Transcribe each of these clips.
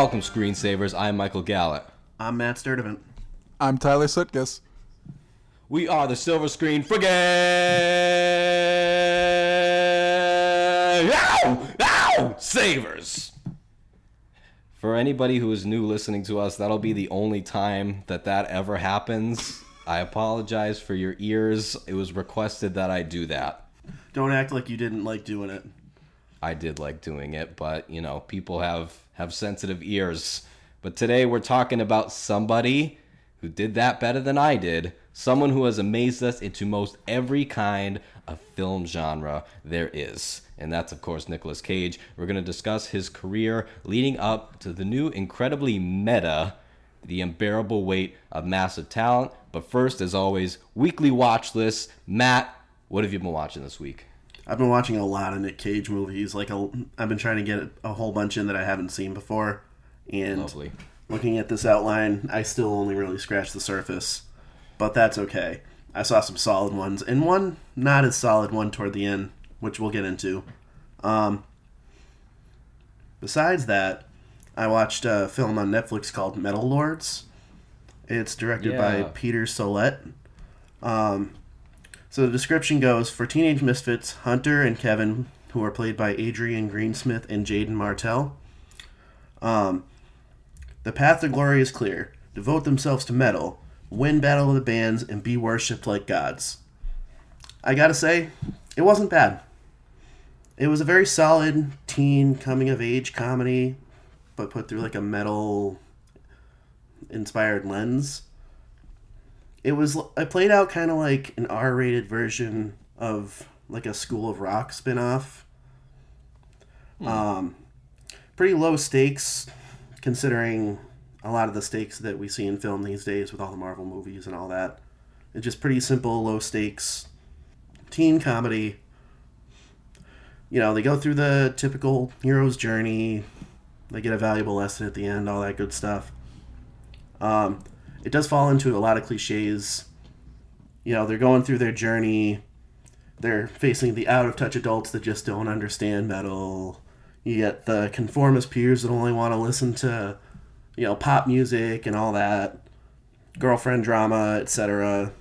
Welcome, screensavers. I'm Michael Gallant. I'm Matt Sturdivant. I'm Tyler Sutkus. We are the Silver Screen Frigate! Ow! Ow! Savers! For anybody who is new listening to us, that'll be the only time that that ever happens. I apologize for your ears. It was requested that I do that. Don't act like you didn't like doing it. I did like doing it, but you know, people have have sensitive ears. But today we're talking about somebody who did that better than I did. Someone who has amazed us into most every kind of film genre there is. And that's, of course, Nicolas Cage. We're going to discuss his career leading up to the new incredibly meta, The Unbearable Weight of Massive Talent. But first, as always, weekly watch list. Matt, what have you been watching this week? I've been watching a lot of Nick Cage movies. Like a, I've been trying to get a whole bunch in that I haven't seen before, and Lovely. looking at this outline, I still only really scratched the surface. But that's okay. I saw some solid ones, and one not as solid one toward the end, which we'll get into. Um, besides that, I watched a film on Netflix called Metal Lords. It's directed by Peter Sollett. Um, so the description goes for teenage misfits, Hunter and Kevin, who are played by Adrian Greensmith and Jaeden Martell. Um, the path to glory is clear. Devote themselves to metal, win battle of the bands, and be worshipped like gods. I gotta say, it wasn't bad. It was a very solid teen coming of age comedy, but put through like a metal inspired lens. It was I played out kind of like an R-rated version of like a School of Rock spin-off. Um, pretty low stakes considering a lot of the stakes that we see in film these days with all the Marvel movies and all that. It's just pretty simple, low stakes teen comedy. You know, they go through the typical hero's journey. They get a valuable lesson at the end, all that good stuff. Um, it does fall into a lot of cliches. You know, they're going through their journey. They're facing the out of touch adults that just don't understand metal. You get the conformist peers that only want to listen to, you know, pop music and all that, girlfriend drama, etc.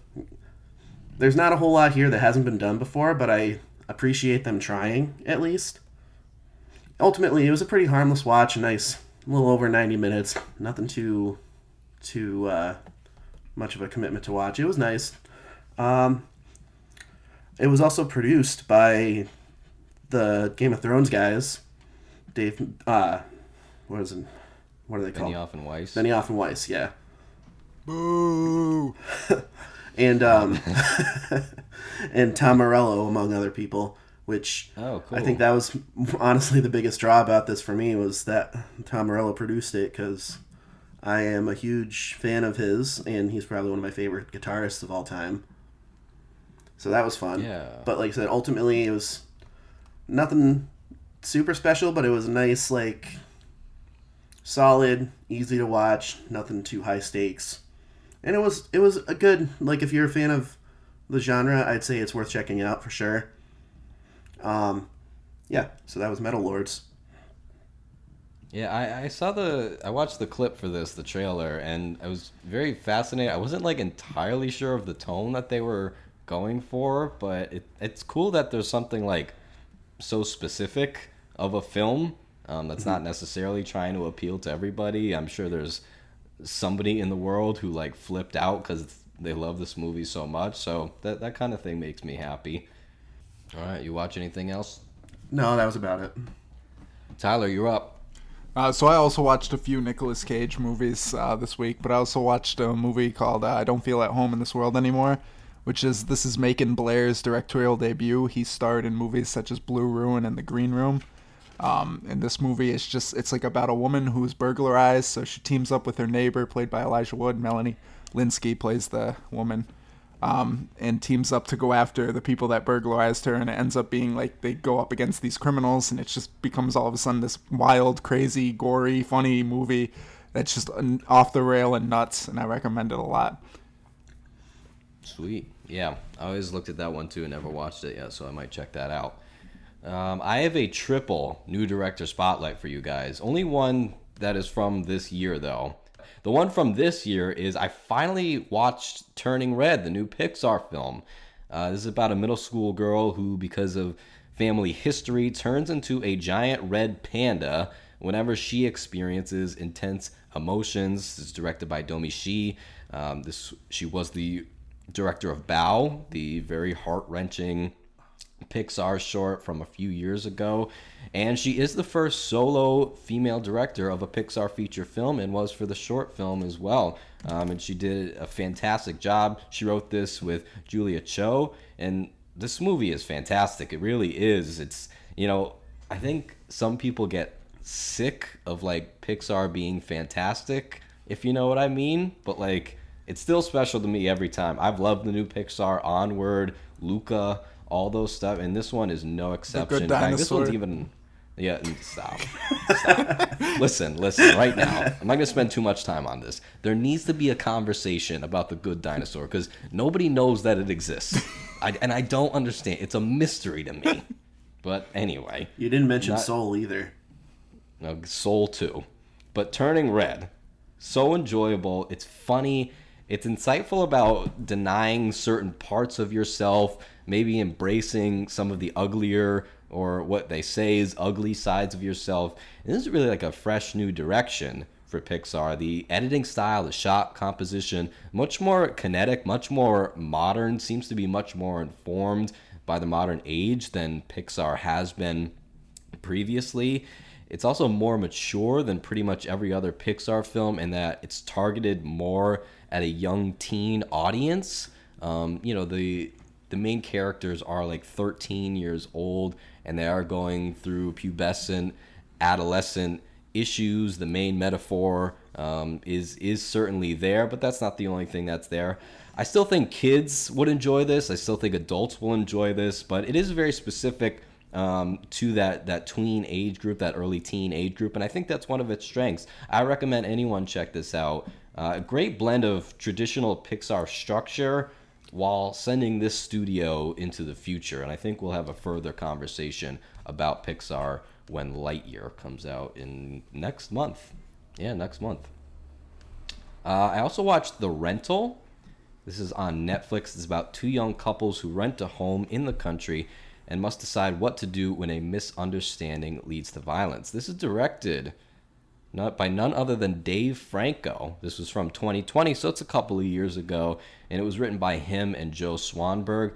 There's not a whole lot here that hasn't been done before, but I appreciate them trying at least. Ultimately, it was a pretty harmless watch, a nice, little over 90 minutes. Nothing too, too uh, much of a commitment to watch. It was nice. Um, it was also produced by the Game of Thrones guys. Dave, uh, what is it? What are they called? Benioff and Weiss. Benioff and Weiss, yeah. Boo! And um, and Tom Morello, among other people. Which Oh, cool. I think that was honestly the biggest draw about this for me was that Tom Morello produced it because I am a huge fan of his, and he's probably one of my favorite guitarists of all time. So that was fun. Yeah. But like I said, ultimately it was nothing super special, but it was nice, like solid, easy to watch, nothing too high stakes, and it was it was a good like if you're a fan of the genre, I'd say it's worth checking out for sure. Um, yeah. So that was Metal Lords. Yeah, I, I saw the I watched the clip for this, the trailer, and I was very fascinated. I wasn't like entirely sure of the tone that they were going for, but it, it's cool that there's something like so specific of a film um, that's not necessarily trying to appeal to everybody. I'm sure there's somebody in the world who like flipped out because they love this movie so much. So that that kind of thing makes me happy. All right, you watch anything else? No, that was about it. Tyler, you're up. Uh, so I also watched a few Nicolas Cage movies uh, this week, but I also watched a movie called uh, "I Don't Feel at Home in This World Anymore," which is this is Macon Blair's directorial debut. He starred in movies such as Blue Ruin and The Green Room. Um, and this movie is just it's like about a woman who's burglarized, so she teams up with her neighbor, played by Elijah Wood. Melanie Lynskey plays the woman, um, and teams up to go after the people that burglarized her. And it ends up being like they go up against these criminals, and it just becomes all of a sudden this wild, crazy, gory, funny movie that's just off the rail and nuts. And I recommend it a lot. Sweet. Yeah, I always looked at that one too and never watched it yet, so I might check that out. Um, I have a triple new director spotlight for you guys. Only one that is from this year, though. The one from this year is I finally watched Turning Red, the new Pixar film. Uh, this is about a middle school girl who, because of family history, turns into a giant red panda whenever she experiences intense emotions. This is directed by Domee Shi. Um, this she was the director of Bao, the very heart wrenching Pixar short from a few years ago. And she is the first solo female director of a Pixar feature film and was for the short film as well. Um, and she did a fantastic job. She wrote this with Julia Cho. And this movie is fantastic. It really is. It's, you know, I think some people get sick of like Pixar being fantastic, if you know what I mean. But like, it's still special to me every time. I've loved the new Pixar, Onward, Luca all those stuff, and this one is no exception. In fact, this one's even. Yeah, stop. stop. listen, listen, right now. I'm not going to spend too much time on this. There needs to be a conversation about the good dinosaur because nobody knows that it exists. I, and I don't understand. It's a mystery to me. But anyway. You didn't mention not, Soul either. No, Soul too. But Turning Red, so enjoyable. It's funny. It's insightful about denying certain parts of yourself maybe embracing some of the uglier or what they say is ugly sides of yourself. And this is really like a fresh new direction for Pixar. The editing style, the shot composition, much more kinetic, much more modern, seems to be much more informed by the modern age than Pixar has been previously. It's also more mature than pretty much every other Pixar film in that it's targeted more at a young teen audience. Um, you know, the the main characters are like 13 years old and they are going through pubescent, adolescent issues. The main metaphor um, is is certainly there, but that's not the only thing that's there. I still think kids would enjoy this. I still think adults will enjoy this, but it is very specific um, to that that tween age group, that early teen age group, and I think that's one of its strengths. I recommend anyone check this out. Uh, a great blend of traditional Pixar structure while sending this studio into the future. And I think we'll have a further conversation about Pixar when Lightyear comes out in next month. Yeah, next month. Uh, I also watched The Rental. This is on Netflix. It's about two young couples who rent a home in the country and must decide what to do when a misunderstanding leads to violence. This is directed not by none other than Dave Franco. This was from 2020, so it's a couple of years ago, and it was written by him and Joe Swanberg.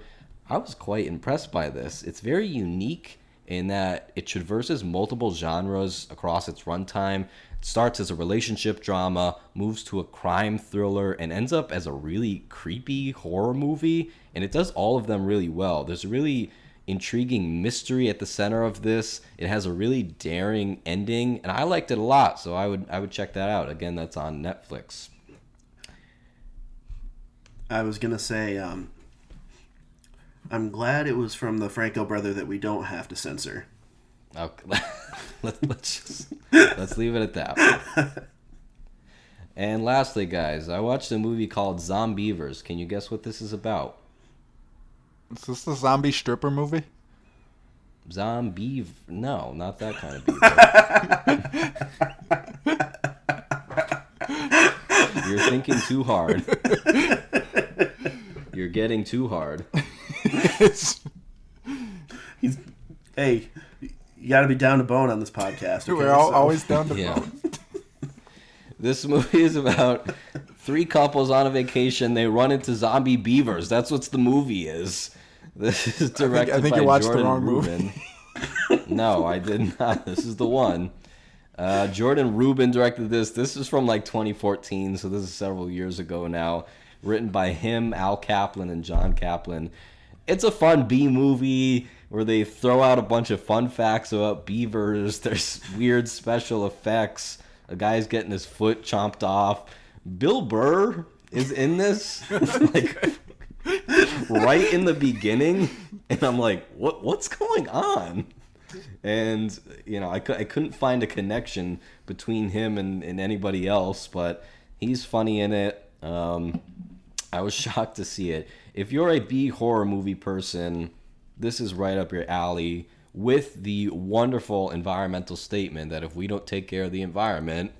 I was quite impressed by this. It's very unique in that it traverses multiple genres across its runtime. It starts as a relationship drama, moves to a crime thriller, and ends up as a really creepy horror movie. And it does all of them really well. There's a really intriguing mystery at the center of this. It has a really daring ending, and I liked it a lot. So I would I would check that out. Again, that's on Netflix. I was gonna say, um, I'm glad it was from the Franco brother that we don't have to censor. Okay, let's let's just, let's leave it at that. and lastly, guys, I watched a movie called Zombeavers. Can you guess what this is about? Is this the zombie stripper movie? Zombie? No, not that kind of beaver. You're thinking too hard. You're getting too hard. He's, hey, you got to be down to bone on this podcast. Okay? We're all, so. always down to yeah. bone. this movie is about three couples on a vacation. They run into zombie beavers. That's what the movie is. This is directed I think, I think by you watched Jordan the wrong Rubin. movie. no, I did not. This is the one. Uh, Jordan Rubin directed this. This is from like 2014, so this is several years ago now. Written by him, Al Kaplan, and John Kaplan. It's a fun B movie where they throw out a bunch of fun facts about beavers. There's weird special effects. A guy's getting his foot chomped off. Bill Burr is in this. like right in the beginning, and I'm like, what what's going on? And you know, I, I couldn't find a connection between him and, and anybody else, but he's funny in it. Um, I was shocked to see it. If you're a B horror movie person, this is right up your alley. with the wonderful environmental statement that if we don't take care of the environment,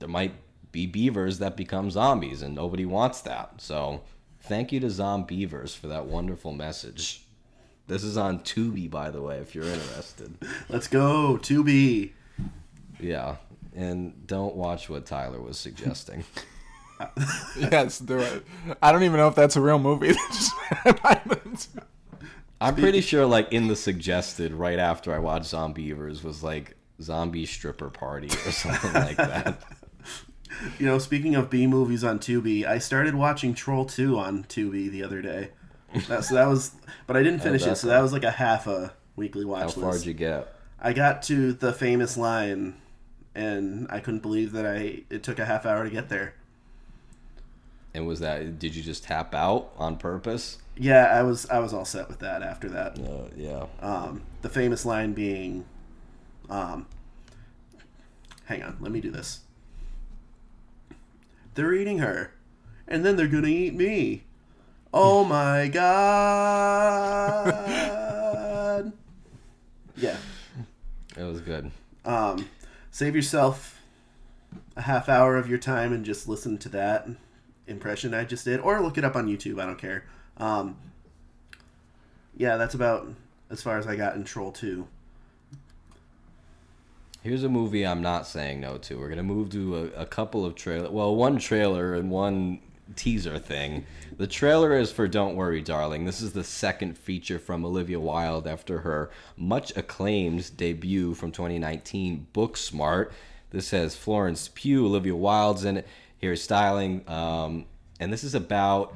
there might be beavers that become zombies, and nobody wants that. So, thank you to Zombeavers for that wonderful message. This is on Tubi, by the way, if you're interested. Let's go, Tubi. Yeah, and don't watch what Tyler was suggesting. yes, do it. I don't even know if that's a real movie. I'm pretty sure, like in the suggested, right after I watched Zombeavers, was like zombie stripper party or something like that. You know, speaking of B movies on Tubi, I started watching Troll 2 on Tubi the other day. That, so that was, but I didn't finish it, so that was like a half a weekly watch. How watch far'd list. you get? I got to the famous line, and I couldn't believe that I it took a half hour to get there. And was that? Did you just tap out on purpose? Yeah, I was I was all set with that after that. Uh, yeah. Um, the famous line being, um, hang on, let me do this. They're eating her, and then they're gonna eat me. Oh my god! yeah. It was good. Um, save yourself a half hour of your time and just listen to that impression I just did, or look it up on YouTube. I don't care. Um, yeah, that's about as far as I got in Troll Two. Here's a movie I'm not saying no to. We're gonna move to a, a couple of trailer. Well, one trailer and one teaser thing. The trailer is for "Don't Worry, Darling." This is the second feature from Olivia Wilde after her much acclaimed debut from 2019, Booksmart. This has Florence Pugh, Olivia Wilde's in it. Harry Styles, um, and this is about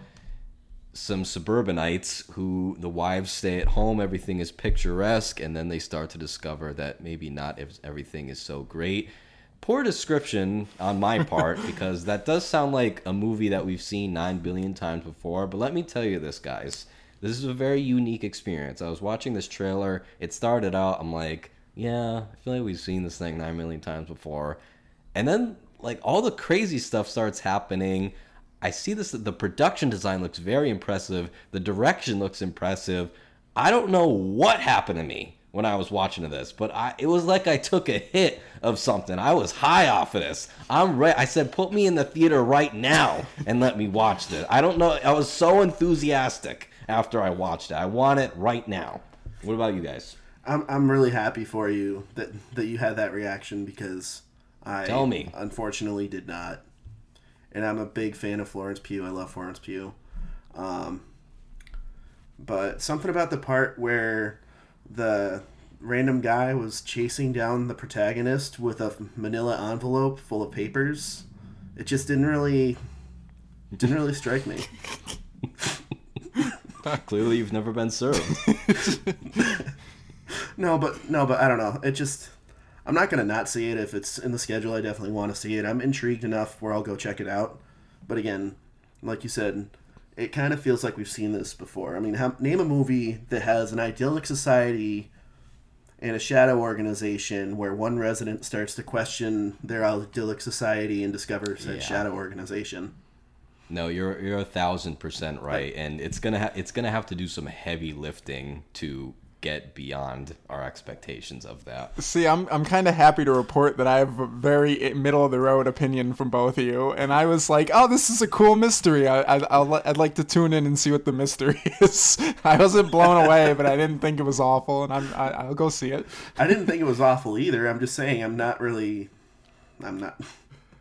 some suburbanites who the wives stay at home everything is picturesque and then they start to discover that maybe not if everything is so great. Poor description on my part because that does sound like a movie that we've seen 9 billion times before but let me tell you this guys. This is a very unique experience. I was watching this trailer. It started out i'm like yeah i feel like we've seen this thing 9 million times before. And then like all the crazy stuff starts happening I see this. The production design looks very impressive. The direction looks impressive. I don't know what happened to me when I was watching this, but I it was like I took a hit of something. I was high off of this. I'm ready. I said, put me in the theater right now and let me watch this. I don't know. I was so enthusiastic after I watched it. I want it right now. What about you guys? I'm I'm really happy for you that that you had that reaction because I Tell me. unfortunately did not. And I'm a big fan of Florence Pugh. I love Florence Pugh. Um, but something about the part where the random guy was chasing down the protagonist with a manila envelope full of papers, it just didn't really didn't really strike me. Clearly, you've never been served. No, but no, but I don't know. It just I'm not gonna not see it if it's in the schedule. I definitely want to see it. I'm intrigued enough where I'll go check it out. But again, like you said, it kind of feels like we've seen this before. I mean, name a movie that has an idyllic society and a shadow organization where one resident starts to question their idyllic society and discovers that Yeah. shadow organization. No, you're you're a thousand percent right, and it's gonna ha- it's gonna have to do some heavy lifting to get beyond our expectations of that. See, I'm I'm kind of happy to report that I have a very middle of the road opinion from both of you, and I was like, "Oh, this is a cool mystery. I, I I'll, I'd like to tune in and see what the mystery is." I wasn't blown away, but I didn't think it was awful, and I'm I, I'll go see it. I didn't think it was awful either. I'm just saying I'm not really. I'm not.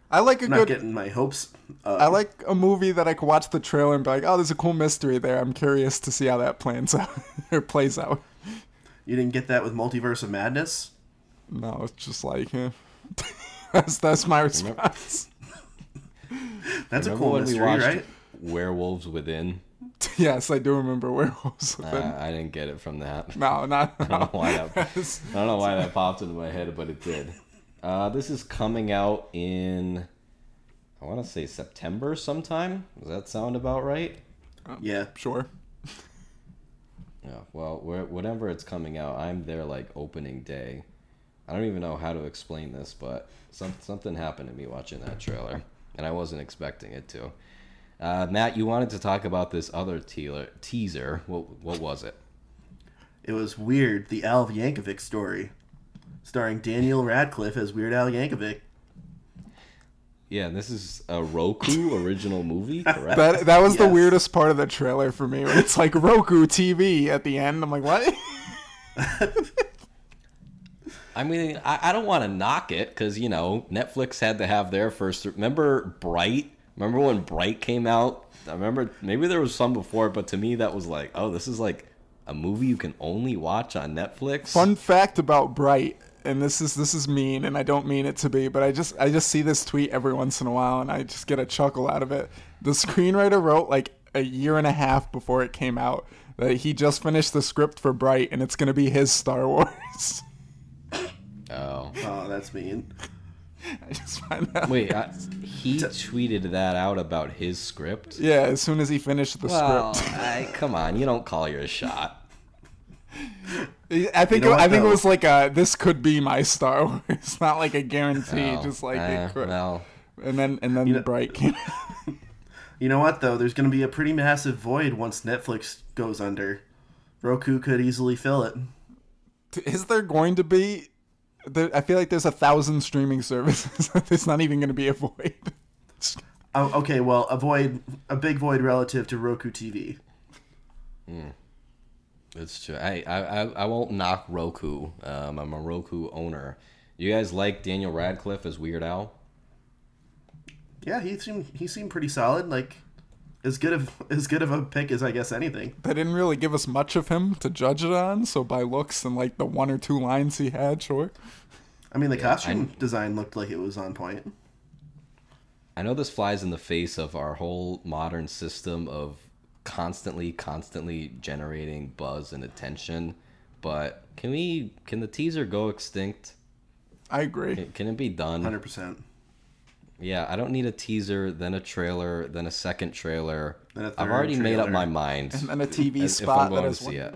I like a I'm not getting my hopes. Up. I like a movie that I could watch the trailer and be like, "Oh, there's a cool mystery there. I'm curious to see how that plans out or plays out." You didn't get that with Multiverse of Madness? No, it's just like, eh. that's that's my response. That's a Remember cool when mystery, we watched right? Werewolves Within? yes, I do remember werewolves. Within. Uh, I didn't get it from that. no, not. I don't know why that. I don't know why that popped into my head, but it did. Uh, this is coming out in, I want to say September sometime. Does that sound about right? Yeah. Sure. Yeah. Well, whenever it's coming out, I'm there like opening day. I don't even know how to explain this, but some, something happened to me watching that trailer, and I wasn't expecting it to. Uh, Matt, you wanted to talk about this other teaser. Teaser. What what was it? It was Weird, the Al Yankovic story, starring Daniel Radcliffe as Weird Al Yankovic. Yeah, and this is a Roku original movie, correct? That that was the weirdest part of the trailer for me. When it's like Roku TV at the end. I'm like, what? I mean, I, I don't want to knock it because you know Netflix had to have their first. Remember Bright? Remember when Bright came out? I remember maybe there was some before, but to me that was like, oh, this is like a movie you can only watch on Netflix. Fun fact about Bright, and this is this is mean, and I don't mean it to be, but I just I just see this tweet every once in a while, and I just get a chuckle out of it. The screenwriter wrote like a year and a half before it came out that he just finished the script for Bright, and it's gonna be his Star Wars. Oh, Oh, that's mean. I just find that wait, I, he tweeted that out about his script. Yeah, as soon as he finished the Well, script. I, come on, you don't call your shot. I think You know it, I what, think it was like a this could be my Star Wars. It's not like a guarantee, Oh, just like eh, it could. well, And then and then know- Bright came. You know what though? There's going to be a pretty massive void once Netflix goes under. Roku could easily fill it. Is there going to be? There, I feel like there's a thousand streaming services. there's not even going to be a void. Oh, okay, well, a void, a big void relative to Roku TV. It's true. I, I, I, I won't knock Roku. Um, I'm a Roku owner. You guys like Daniel Radcliffe as Weird Al? Yeah, he seemed he seemed pretty solid. Like as good of as good of a pick as I guess anything. They didn't really give us much of him to judge it on. So by looks and like the one or two lines he had, sure. I mean, the costume design looked like it was on point. I know this flies in the face of our whole modern system of constantly, constantly generating buzz and attention. But can we? Can the teaser go extinct? I agree. Can- Can it be done? Hundred percent. Yeah, I don't need a teaser, then a trailer, then a second trailer. Then a I've third already made up my mind. And then a TV if spot I'm going is to see one- it.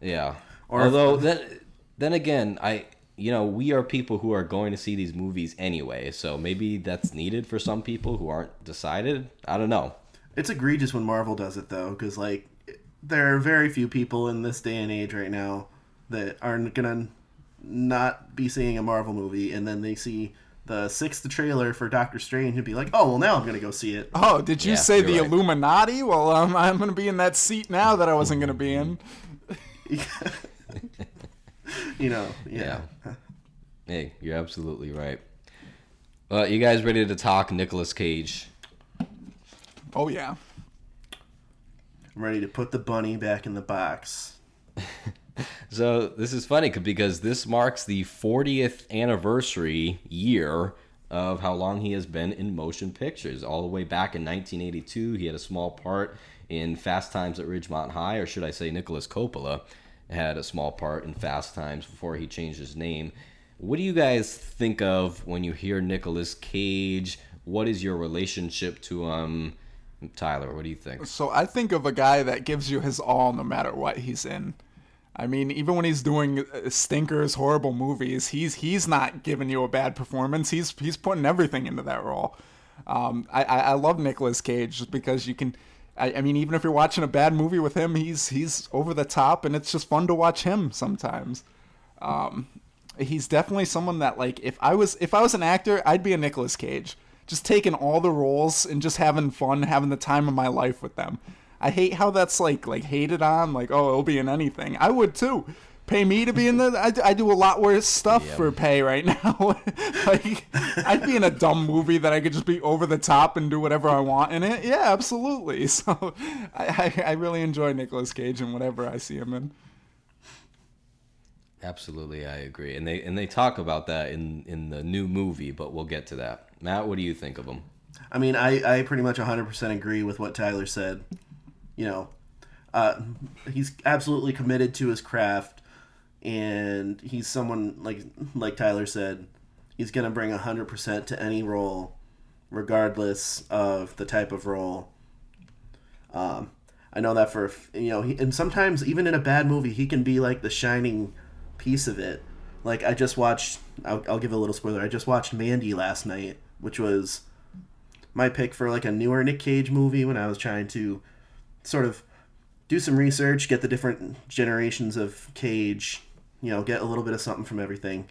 Yeah. Or if- Although then then again, I you know, we are people who are going to see these movies anyway, so maybe that's needed for some people who aren't decided. I don't know. It's egregious when Marvel does it though, because like there are very few people in this day and age right now that are gonna not be seeing a Marvel movie, and then they see the sixth trailer for Doctor Strange and be like, "Oh well, now I'm gonna go see it." Oh, did you Yeah, say the right. Illuminati? Well, um, I'm going to be in that seat now that I wasn't going to be in. you know, yeah. Hey, you're absolutely right. Well, you guys ready to talk Nicolas Cage? Oh yeah. I'm ready to put the bunny back in the box. So this is funny 'cause- because this marks the 40th anniversary year of how long he has been in motion pictures. All the way back in 1982, he had a small part in Fast Times at Ridgemont High, or should I say, Nicolas Coppola had a small part in Fast Times before he changed his name. What do you guys think of when you hear Nicolas Cage? What is your relationship to him? Tyler, what do you think? So I think of a guy that gives you his all no matter what he's in. I mean, even when he's doing uh, stinkers, horrible movies, he's he's not giving you a bad performance. He's he's putting everything into that role. Um, I, I love Nicolas Cage just because you can. I, I mean, even if you're watching a bad movie with him, he's he's over the top, and it's just fun to watch him sometimes. Um, he's definitely someone that like if I was if I was an actor, I'd be a Nicolas Cage. Just taking all the roles and just having fun, having the time of my life with them. I hate how that's like like hated on, like oh it'll be in anything. I would too. Pay me to be in the. I, I do a lot worse stuff for pay right now. like I'd be in a dumb movie that I could just be over the top and do whatever I want in it. Yeah, absolutely. So I I, I really enjoy Nicolas Cage and whatever I see him in. Absolutely, I agree, and they and they talk about that in in the new movie, but we'll get to that. Matt, what do you think of him? I mean, I, I pretty much 100% agree with what Tyler said. You know, uh, he's absolutely committed to his craft, and he's someone like like Tyler said, he's gonna bring 100% to any role, regardless of the type of role. Um, I know that for you know, he, and sometimes even in a bad movie, he can be like the shining piece of it. Like I just watched, I'll, I'll give a little spoiler. I just watched Mandy last night, which was my pick for like a newer Nick Cage movie when I was trying to sort of do some research, get the different generations of Cage, you know, get a little bit of something from everything.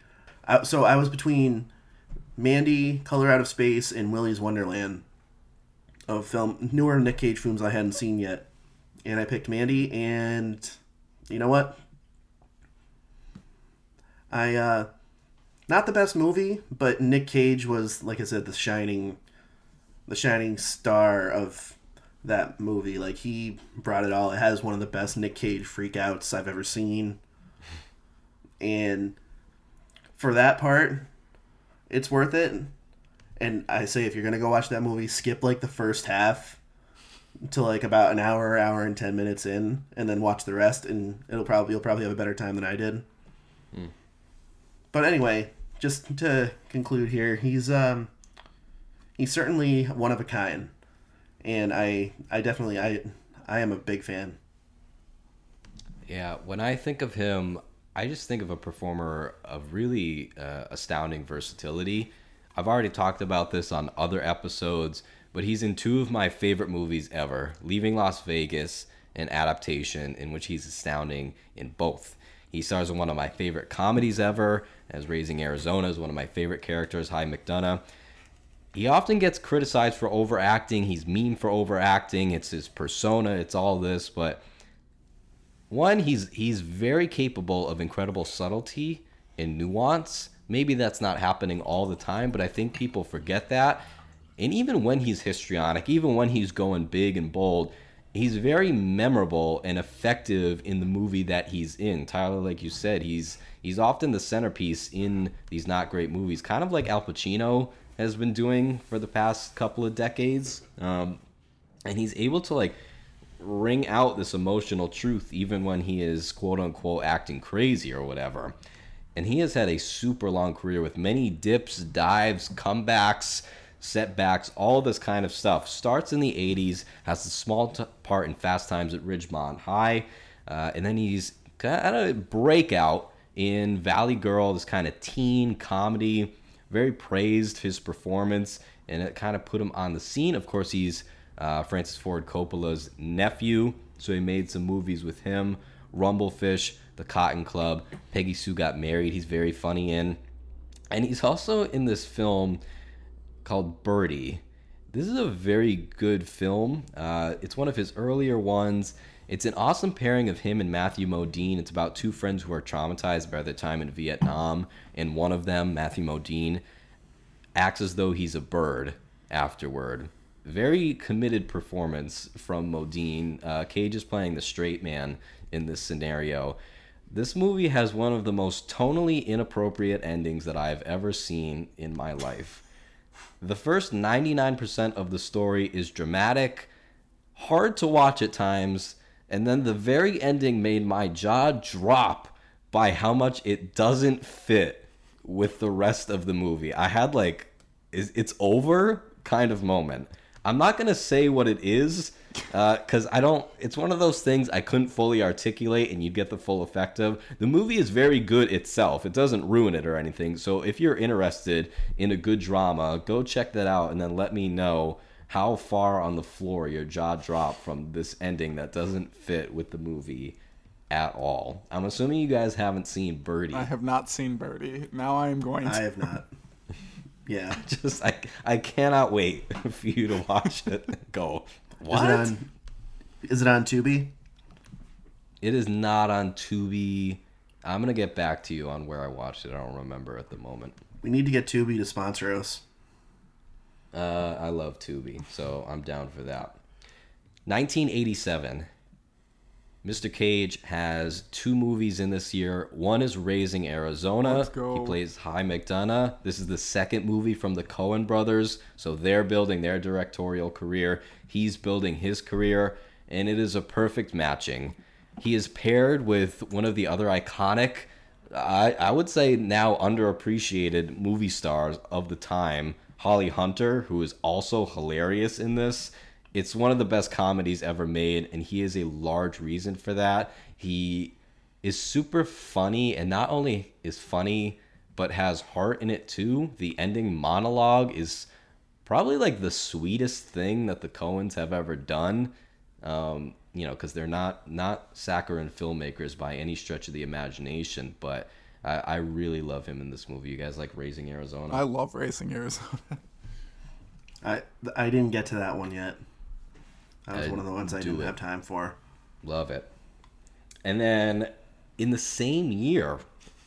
I, so I was between Mandy, Color Out of Space, and Willy's Wonderland of film newer Nick Cage films I hadn't seen yet, and I picked Mandy. And you know what? I uh, not the best movie, but Nick Cage was like I said, the shining, the shining star of that movie. Like he brought it all. It has one of the best Nick Cage freakouts I've ever seen, and for that part, it's worth it. And I say if you're gonna go watch that movie, skip like the first half to like about an hour, hour and ten minutes in, and then watch the rest, and it'll probably you'll probably have a better time than I did. Hmm. But anyway, just to conclude here, he's um he's certainly one of a kind, and I I definitely I I am a big fan. Yeah, when I think of him, I just think of a performer of really uh, astounding versatility. I've already talked about this on other episodes, but he's in two of my favorite movies ever Leaving Las Vegas and Adaptation, in which he's astounding in both. He stars in one of my favorite comedies ever, as Raising Arizona is one of my favorite characters, Hi McDunnough. He often gets criticized for overacting. He's mean for overacting. It's his persona. It's all this, but one he's he's very capable of incredible subtlety and nuance maybe that's not happening all the time but i think people forget that and even when he's histrionic even when he's going big and bold he's very memorable and effective in the movie that he's in tyler like you said he's he's often the centerpiece in these not great movies kind of like al pacino has been doing for the past couple of decades um, and he's able to like ring out this emotional truth even when he is quote unquote acting crazy or whatever. And he has had a super long career with many dips, dives, comebacks, setbacks, all this kind of stuff. Starts in the 80s, has a small t- part in Fast Times at Ridgemont High, uh, and then he's kind of a breakout in Valley Girl, this kind of teen comedy. Very praised his performance, and it kind of put him on the scene. Of course, he's uh, Francis Ford Coppola's nephew, so he made some movies with him. Rumblefish, The Cotton Club, Peggy Sue Got Married. He's very funny in, and he's also in this film called Birdy. This is a very good film. Uh, it's one of his earlier ones. It's an awesome pairing of him and Matthew Modine. It's about two friends who are traumatized by their time in Vietnam, and one of them, Matthew Modine, acts as though he's a bird afterward. Very committed performance from Modine. Uh, Cage is playing the straight man in this scenario. This movie has one of the most tonally inappropriate endings that I've ever seen in my life. The first 99% of the story is dramatic, hard to watch at times, and then the very ending made my jaw drop by how much it doesn't fit with the rest of the movie. I had like is it's over kind of moment. I'm not gonna say what it is Uh, because I don't. It's one of those things I couldn't fully articulate, and you'd get the full effect of. The movie is very good itself. It doesn't ruin it or anything. So if you're interested in a good drama, go check that out, and then let me know how far on the floor your jaw dropped from this ending that doesn't fit with the movie at all. I'm assuming you guys haven't seen Birdy. I have not seen Birdy. Now I am going to. I have not. Yeah. Just I I cannot wait for you to watch it. Go. What? Is it on? Is it on Tubi? It is not on Tubi. I'm gonna get back to you on where I watched it. I don't remember at the moment. We need to get Tubi to sponsor us. Uh, I love Tubi, so I'm down for that. 1987. Mr. Cage has two movies in this year. One is Raising Arizona. He plays Hi McDunnough. This is the second movie from the Coen brothers, so they're building their directorial career. He's building his career, and it is a perfect matching. He is paired with one of the other iconic, I, I would say now underappreciated movie stars of the time, Holly Hunter, who is also hilarious in this. It's one of the best comedies ever made, and he is a large reason for that. He is super funny, and not only is funny, but has heart in it too. The ending monologue is probably like the sweetest thing that the Coens have ever done. Um, you know, because they're not not saccharine filmmakers by any stretch of the imagination, but I, I really love him in this movie. You guys like Raising Arizona? I love Raising Arizona. I I didn't get to that one yet. That was one of the ones I do didn't it. have time for. Love it. And then in the same year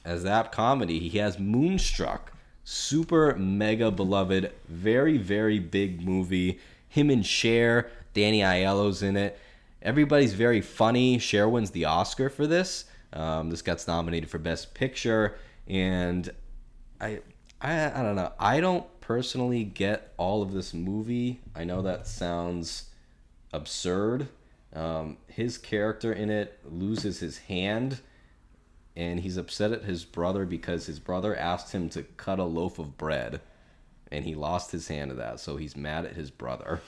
as that comedy, he has Moonstruck. Super mega beloved, very, very big movie. Him and Cher, Danny Aiello's in it. Everybody's very funny. Cher wins the Oscar for this. Um, this gets nominated for Best Picture. And I, I, I don't know. I don't personally get all of this movie. I know that sounds absurd. Um, his character in it loses his hand, and he's upset at his brother because his brother asked him to cut a loaf of bread, and he lost his hand to that, so he's mad at his brother.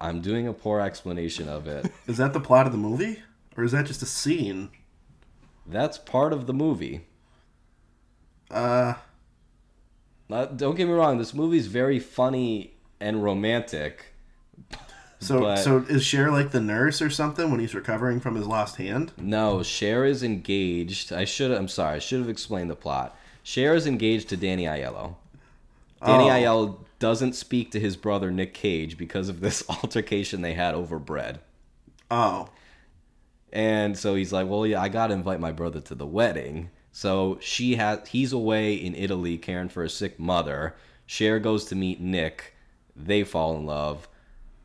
I'm doing a poor explanation of it. Is that the plot of the movie, or is that just a scene? That's part of the movie. Uh, Uh, don't get me wrong, this movie's very funny and romantic. So But- so is Cher like the nurse or something when he's recovering from his lost hand? No, Cher is engaged. I should. I'm sorry. I should have explained the plot. Cher is engaged to Danny Aiello. Danny Oh. Aiello doesn't speak to his brother Nick Cage because of this altercation they had over bread. Oh, And so he's like, "Well, yeah, I got to invite my brother to the wedding." So she has he's away in Italy caring for a sick mother. Cher goes to meet Nick. They fall in love.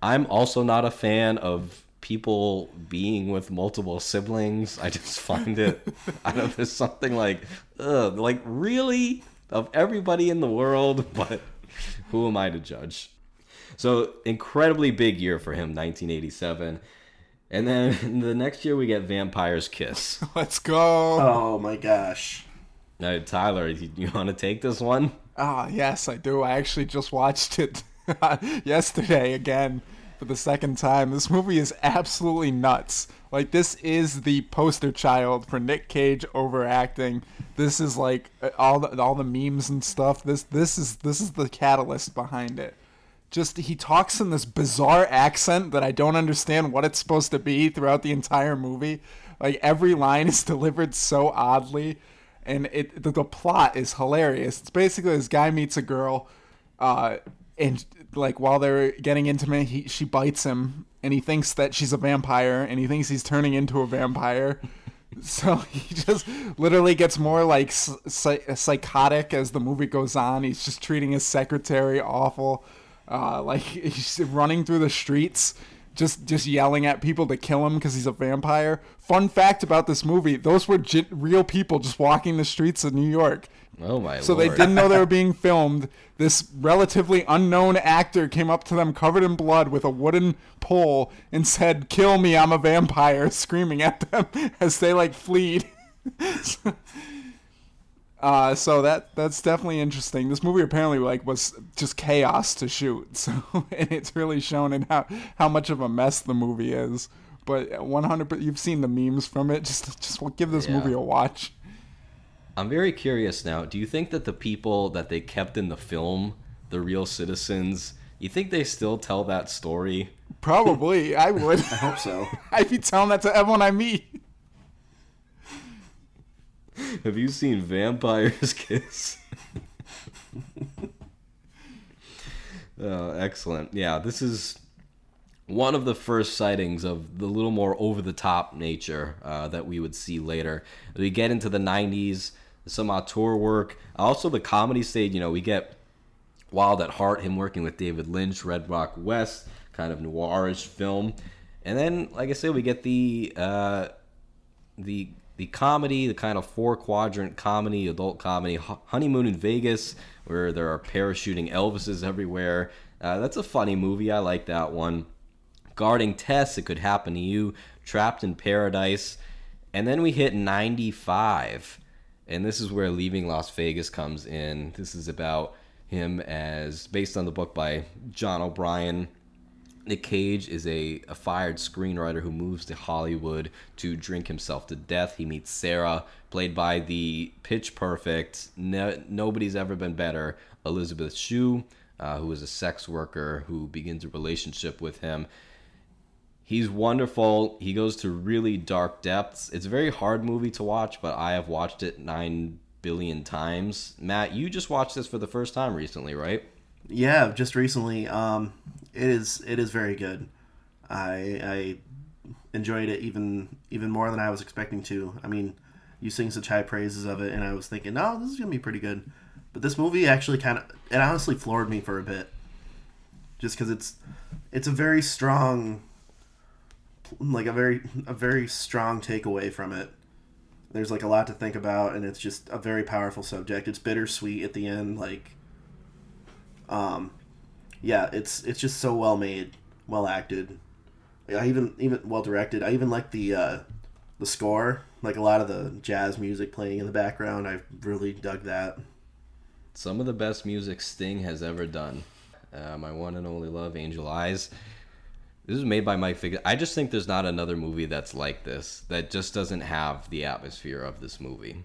I'm also not a fan of people being with multiple siblings. I just find it I don't know there's something like ugh, like really of everybody in the world, but who am I to judge? So incredibly big year for him, 1987. And then the next year we get Vampire's Kiss. Let's go. oh my gosh! Now, Tyler, you, you want to take this one? Ah, yes, I do. I actually just watched it yesterday again for the second time. This movie is absolutely nuts. Like this is the poster child for Nick Cage overacting. This is like uh, all the all the memes and stuff. This this is this is the catalyst behind it. Just he talks in this bizarre accent that I don't understand what it's supposed to be throughout the entire movie. Like every line is delivered so oddly and it the, the plot is hilarious. It's basically this guy meets a girl, uh, and like while they're getting intimate, he she bites him, and he thinks that she's a vampire, and he thinks he's turning into a vampire. So he just literally gets more like psy- psychotic as the movie goes on. He's just treating his secretary awful. Uh, like he's running through the streets just just yelling at people to kill him because he's a vampire. Fun fact about this movie: those were j- real people just walking the streets of New York. Oh my So lord! they didn't know they were being filmed. This relatively unknown actor came up to them covered in blood with a wooden pole and said, "Kill me, I'm a vampire," screaming at them as they like fleed. Uh, so that that's definitely interesting. This movie apparently like was just chaos to shoot, so and it's really shown in how how much of a mess the movie is. But 100, you've seen the memes from it. Just just give this Yeah. movie a watch. I'm very curious now. Do you think that the people that they kept in the film, the real citizens, you think they still tell that story? Probably, I would. I hope so. I'd be telling that to everyone I meet. Have you seen Vampires Kiss? oh, excellent. Yeah, this is one of the first sightings of the little more over the top nature uh, that we would see later. We get into the 90s, some auteur work, also the comedy stage. You know, we get Wild at Heart, him working with David Lynch, Red Rock West, kind of noirish film. And then, like I said, we get the uh, the the comedy, the kind of four quadrant comedy, adult comedy, Ho- Honeymoon in Vegas, where there are parachuting Elvises everywhere. Uh, that's a funny movie. I like that one. Guarding Tess, It Could Happen to You, Trapped in Paradise. And then we hit 95. And this is where Leaving Las Vegas comes in. This is about him as based on the book by John O'Brien. Nick Cage is a, a fired screenwriter who moves to Hollywood to drink himself to death. He meets Sarah, played by the pitch perfect, no, nobody's ever been better, Elizabeth Shue, uh, who is a sex worker who begins a relationship with him. He's wonderful. He goes to really dark depths. It's a very hard movie to watch, but I have watched it nine billion times. Matt, you just watched this for the first time recently, right? Yeah, just recently. Um, it is it is very good. I I enjoyed it even even more than I was expecting to. I mean, you sing such high praises of it, and I was thinking, oh, this is gonna be pretty good. But this movie actually kind of it honestly floored me for a bit, just because it's it's a very strong, like a very a very strong takeaway from it. There's like a lot to think about, and it's just a very powerful subject. It's bittersweet at the end, like um, yeah, it's it's just so well made, well acted. I even even well directed. I even like the uh, the score, like a lot of the jazz music playing in the background. I really dug that. Some of the best music Sting has ever done. Uh, my one and only love, Angel Eyes. This is made by Mike Figgis. I just think there's not another movie that's like this that just doesn't have the atmosphere of this movie.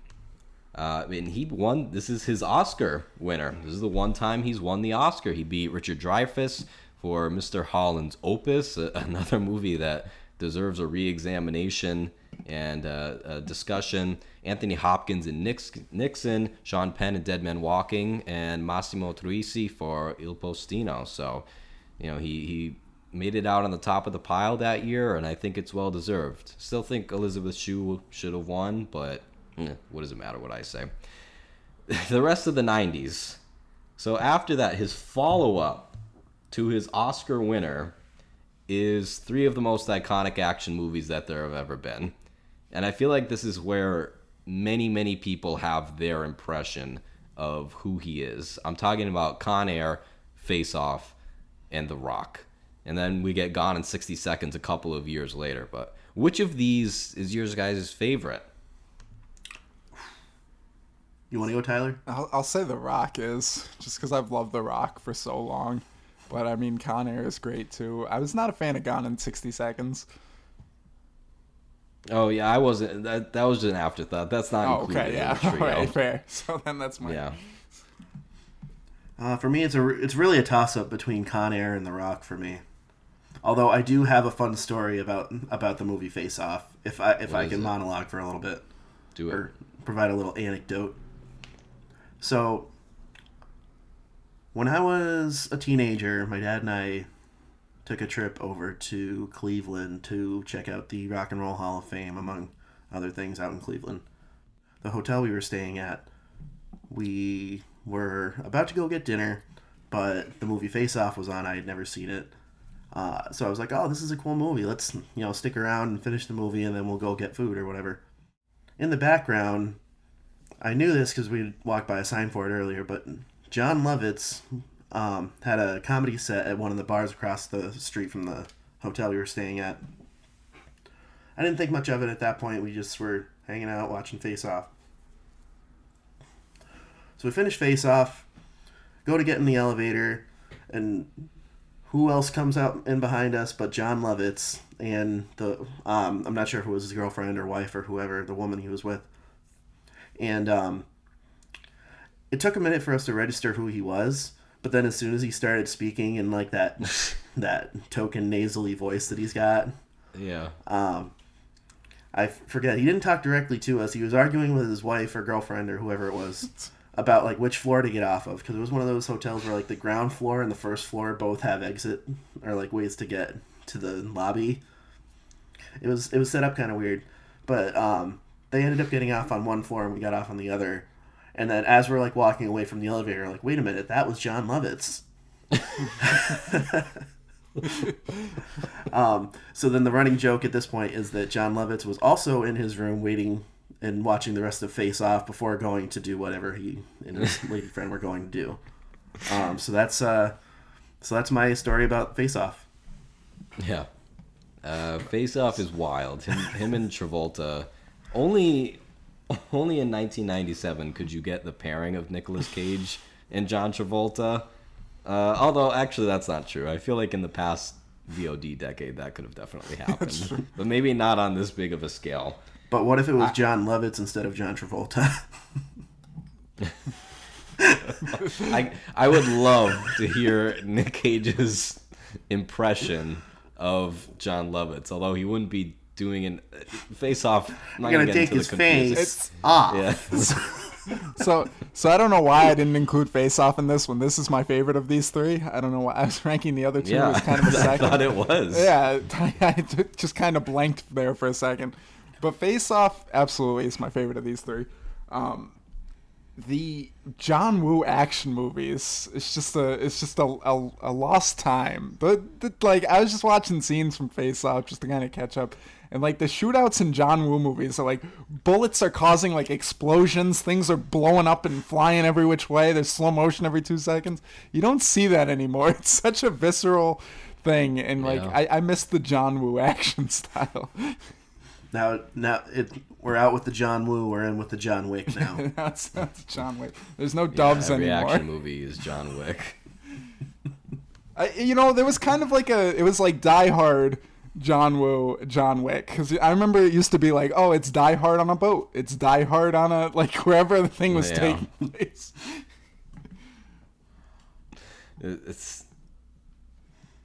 Uh, and he won. This is his Oscar winner. This is the one time he's won the Oscar. He beat Richard Dreyfuss for Mr. Holland's Opus, another movie that deserves a re-examination and uh, a discussion. Anthony Hopkins and Nixon, Sean Penn and Dead Man Walking, and Massimo Troisi for Il Postino. So, you know, he, he made it out on the top of the pile that year, and I think it's well deserved. Still think Elizabeth Shue should have won, but Eh, what does it matter what I say? the rest of the 90s. So after that, his follow up to his Oscar winner is three of the most iconic action movies that there have ever been. And I feel like this is where many, many people have their impression of who he is. I'm talking about Con Air, Face Off, and The Rock. And then we get Gone in 60 Seconds a couple of years later. But which of these is yours guys' favorite? You want to go, Tyler? I'll, I'll say The Rock is just because I've loved The Rock for so long. But I mean, Con Air is great too. I was not a fan of Gone in 60 Seconds. Oh yeah, I wasn't. That that was just an afterthought. That's not oh, included okay, yeah. in the Right, fair. So then that's my yeah. Uh, for me, it's a it's really a toss up between Con Air and The Rock for me. Although I do have a fun story about about the movie Face Off. If I if what I can it? monologue for a little bit, do it. Or provide a little anecdote. So, when I was a teenager, my dad and I took a trip over to Cleveland to check out the Rock and Roll Hall of Fame, among other things, out in Cleveland. The hotel we were staying at, we were about to go get dinner, but the movie Face Off was on. I had never seen it. Uh, so I was like, oh, this is a cool movie. Let's, you know, stick around and finish the movie and then we'll go get food or whatever. In the background, I knew this because we walked by a sign for it earlier, but Jon Lovitz um, had a comedy set at one of the bars across the street from the hotel we were staying at. I didn't think much of it at that point. We just were hanging out, watching Face Off. So we finish Face Off, go to get in the elevator, and who else comes out in behind us but Jon Lovitz and the um, I'm not sure if it was his girlfriend or wife or whoever the woman he was with and um, it took a minute for us to register who he was. But then, as soon as he started speaking in like that that token nasally voice that he's got, yeah, um, I forget he didn't talk directly to us. He was arguing with his wife or girlfriend or whoever it was about like which floor to get off of because it was one of those hotels where like the ground floor and the first floor both have exit or like ways to get to the lobby. It was it was set up kind of weird, but um, they ended up getting off on one floor and we got off on the other. And then as we're like walking away from the elevator, like, wait a minute, that was Jon Lovitz. um, so then the running joke at this point is that Jon Lovitz was also in his room waiting and watching the rest of Face Off before going to do whatever he and his lady friend were going to do. Um, so that's uh, so that's my story about Face Off. Yeah, uh, Face Off is wild. Him, him and Travolta only only in 1997 could you get the pairing of Nicolas Cage and John Travolta. Uh, although actually that's not true. I feel like in the past VOD decade that could have definitely happened, but maybe not on this big of a scale. But what if it was I, Jon Lovitz instead of John Travolta? I I would love to hear Nick Cage's impression of Jon Lovitz. Although he wouldn't be doing an face off. I'm not gonna take his face off. Yeah. So, so I don't know why I didn't include Face Off in this one. This is my favorite of these three. I don't know why I was ranking the other two yeah, as kind of a I second. thought it was. Yeah, I just kind of blanked there for a second. But Face Off absolutely is my favorite of these three. Um, the John Woo action movies, it's just a it's just a, a, a lost time. But like I was just watching scenes from Face Off just to kind of catch up. And like the shootouts in John Woo movies are like bullets are causing like explosions, things are blowing up and flying every which way. There's slow motion every two seconds. You don't see that anymore. It's such a visceral thing, and like Yeah. I, I miss the John Woo action style. Now, now it, we're out with the John Woo. We're in with the John Wick now. that's, that's John Wick. There's no Yeah, doves every anymore. action movie is John Wick. I, you know, there was kind of like a, it was like Die Hard, John Woo, John Wick. Because I remember it used to be like, oh, it's Die Hard on a boat. It's Die Hard on a, like, wherever the thing was Yeah. taking place. It- It's,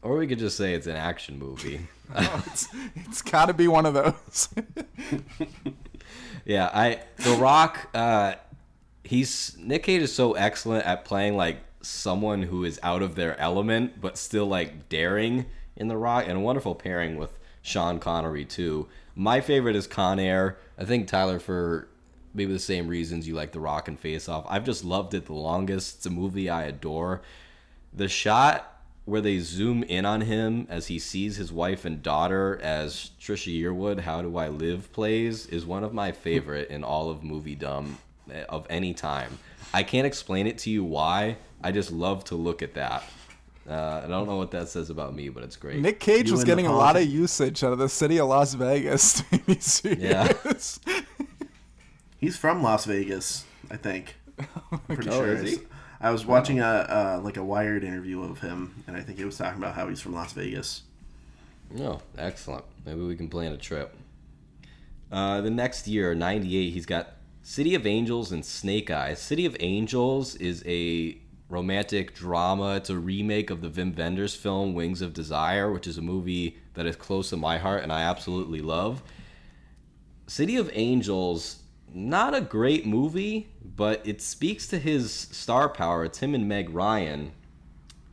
or we could just say it's an action movie. Oh, it's it's got to be one of those. Yeah, I The Rock. Uh, he's Nick Cage is so excellent at playing like someone who is out of their element, but still like daring in The Rock, and a wonderful pairing with Sean Connery too. My favorite is Con Air. I think Tyler for maybe the same reasons you like The Rock and Face Off. I've just loved it the longest. It's a movie I adore. The shot where they zoom in on him as he sees his wife and daughter as Trisha Yearwood, How Do I Live plays, is one of my favorite in all of movie dumb eh, of any time. I can't explain it to you why. I just love to look at that. Uh, I don't know what that says about me, but it's great. Nick Cage You was getting a lot of usage out of the city of Las Vegas. Yeah. He's from Las Vegas, I think. I'm pretty Oh, sure. Is he? it's- I was watching a uh, like a Wired interview of him, and I think he was talking about how he's from Las Vegas. Oh, excellent. Maybe we can plan a trip. Uh, the next year, 98, he's got City of Angels and Snake Eyes. City of Angels is a romantic drama. It's a remake of the Wim Wenders film Wings of Desire, which is a movie that is close to my heart and I absolutely love. City of Angels, not a great movie, but it speaks to his star power. It's him and Meg Ryan.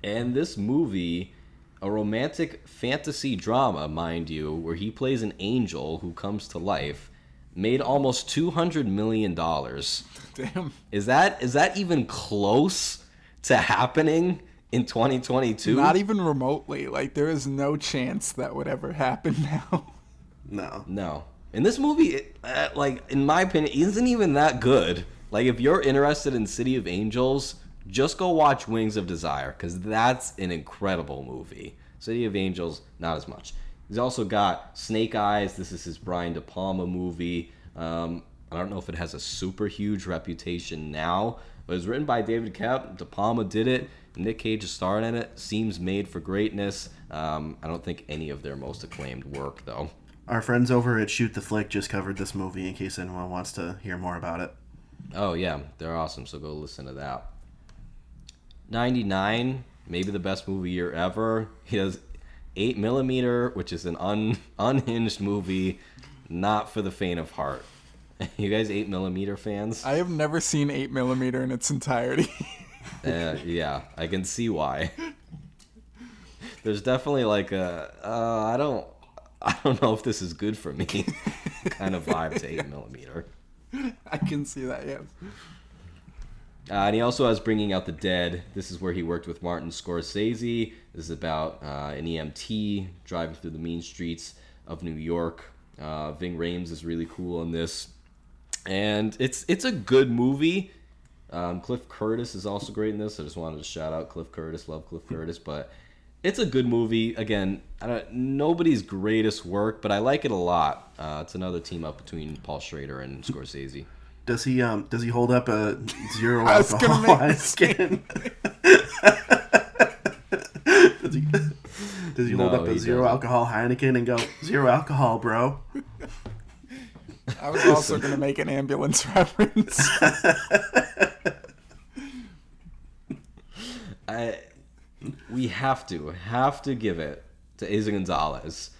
And this movie, a romantic fantasy drama, mind you, where he plays an angel who comes to life, made almost two hundred million dollars. Damn. Is that is that even close to happening in 2022? Not even remotely. Like there is no chance that would ever happen now. No, No. And this movie, it, uh, like in my opinion, isn't even that good. Like if you're interested in City of Angels, just go watch Wings of Desire because that's an incredible movie. City of Angels, not as much. He's also got Snake Eyes. This is his Brian De Palma movie. Um, I don't know if it has a super huge reputation now, but it was written by David Koepp. De Palma did it. Nick Cage is starring in it. Seems made for greatness. Um, I don't think any of their most acclaimed work, though. Our friends over at Shoot the Flick just covered this movie. In case anyone wants to hear more about it, Oh yeah, they're awesome. So go listen to that. Ninety nine, maybe the best movie year ever. He does eight millimeter, which is an un unhinged movie, not for the faint of heart. You guys eight millimeter fans? I have never seen 8 millimeter in its entirety. Uh, yeah, I can see why. There's definitely like a uh, I don't I don't know if this is good for me kind of vibe to eight millimeter. I can see that, yes. Uh, and he also has Bringing Out the Dead. This is where he worked with Martin Scorsese. This is about uh, an EMT driving through the mean streets of New York. Uh, Ving Rhames is really cool in this, and it's it's a good movie. Um, Cliff Curtis is also great in this. I just wanted to shout out Cliff Curtis. Love Cliff Curtis, but it's a good movie. Again, I don't, nobody's greatest work, but I like it a lot. Uh, it's another team up between Paul Schrader and Scorsese. does he um does he hold up a zero I was gonna alcohol make the skin? does he does he hold No, up a he zero doesn't. alcohol Heineken and go zero alcohol, bro? I was also going to make an ambulance reference. I we have to have to give it to Eiza González.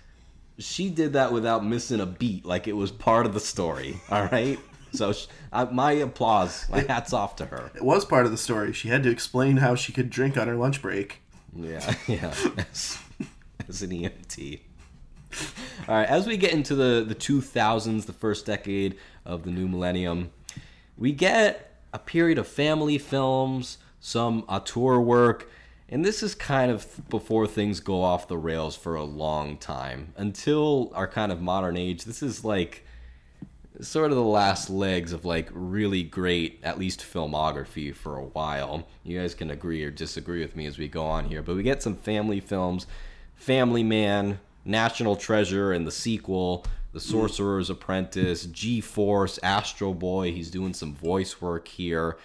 She did that without missing a beat, like it was part of the story. All right. So sh I, my applause, my hats off to her. It was part of the story. She had to explain how she could drink on her lunch break. Yeah, yeah. As, as an EMT. All right, as we get into the the 2000s, the first decade of the new millennium, we get a period of family films, some auteur work, and this is kind of before things go off the rails for a long time. Until our kind of modern age, this is like sort of the last legs of like really great at least filmography for a while. You guys can agree or disagree with me as we go on here but we get some family films. Family man national treasure and the sequel the sorcerer's apprentice g-force astro boy. He's doing some voice work here.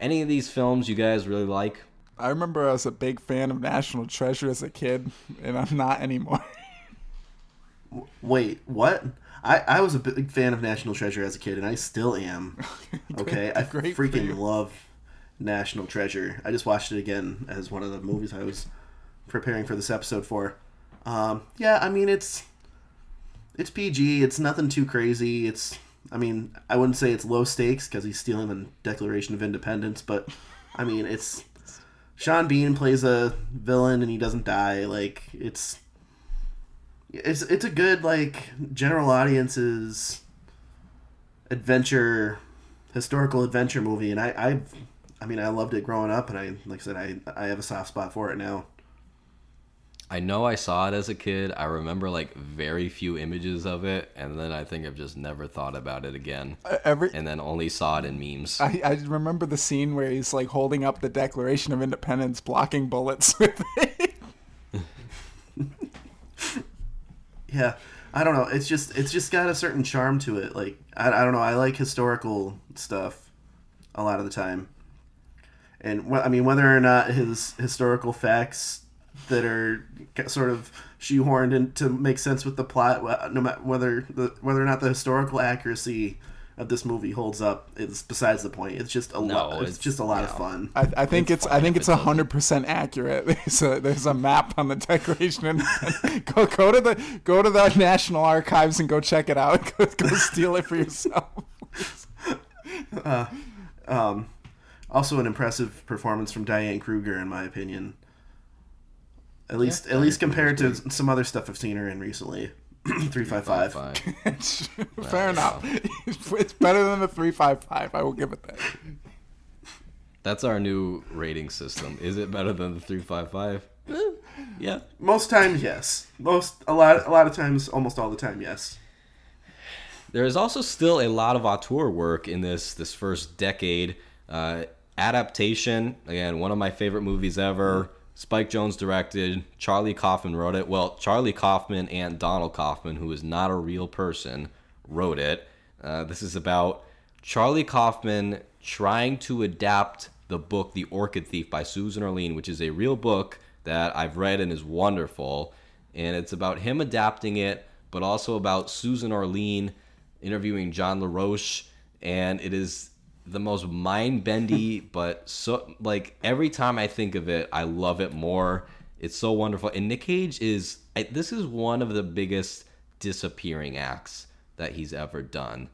Any of these films you guys really like I remember I was a big fan of National Treasure as a kid, and I'm not anymore. Wait, what? I, I was a big fan of National Treasure as a kid, and I still am. Okay, I freaking love National Treasure. I just watched it again as one of the movies I was preparing for this episode for. Um, yeah, I mean it's it's PG. It's nothing too crazy. It's I mean I wouldn't say it's low stakes because he's stealing the Declaration of Independence, but I mean it's Sean Bean plays a villain and he doesn't die. Like it's it's it's a good like general audiences adventure historical adventure movie and I I I mean I loved it growing up and I like I said I I have a soft spot for it now. I know I saw it as a kid. I remember like very few images of it, and then I think I've just never thought about it again. Every And then only saw it in memes. I, I remember the scene where he's like holding up the Declaration of Independence, blocking bullets with it. Yeah, I don't know. It's just it's just got a certain charm to it. Like I, I don't know. I like historical stuff a lot of the time, and wh- I mean whether or not his historical facts that are sort of shoehorned in to make sense with the plot, no matter whether the whether or not the historical accuracy of this movie holds up is besides the point. It's just a No, lot. It's, it's- just a lot of fun. I, I think It's it's, I think it's it hundred percent accurate. There's a there's a map on the decoration. of Independence. go go to the go to the National Archives and go check it out. Go, go steal it for yourself. Uh, um, also, an impressive performance from Diane Kruger, in my opinion. At least, at least compared to some other stuff I've seen her in recently. Three five five. Fair enough. It's better than the three five five. I will give it that. That's our new rating system. Is it better than the 355? Eh, yeah. Most times, yes. Most a lot, a lot of times, almost all the time, yes. There is also still a lot of auteur work in this this first decade. Uh, adaptation, again, one of my favorite movies ever. Spike Jonze directed. Charlie Kaufman wrote it. Well, Charlie Kaufman and Donald Kaufman, who is not a real person, wrote it. Uh, this is about Charlie Kaufman trying to adapt the book The Orchid Thief by Susan Orlean, which is a real book that I've read and is wonderful. And it's about him adapting it, but also about Susan Orlean interviewing John LaRoche. And it is the most mind bendy, but so like every time I think of it, I love it more. It's so wonderful. And Nick Cage is I, this is one of the biggest disappearing acts that he's ever done.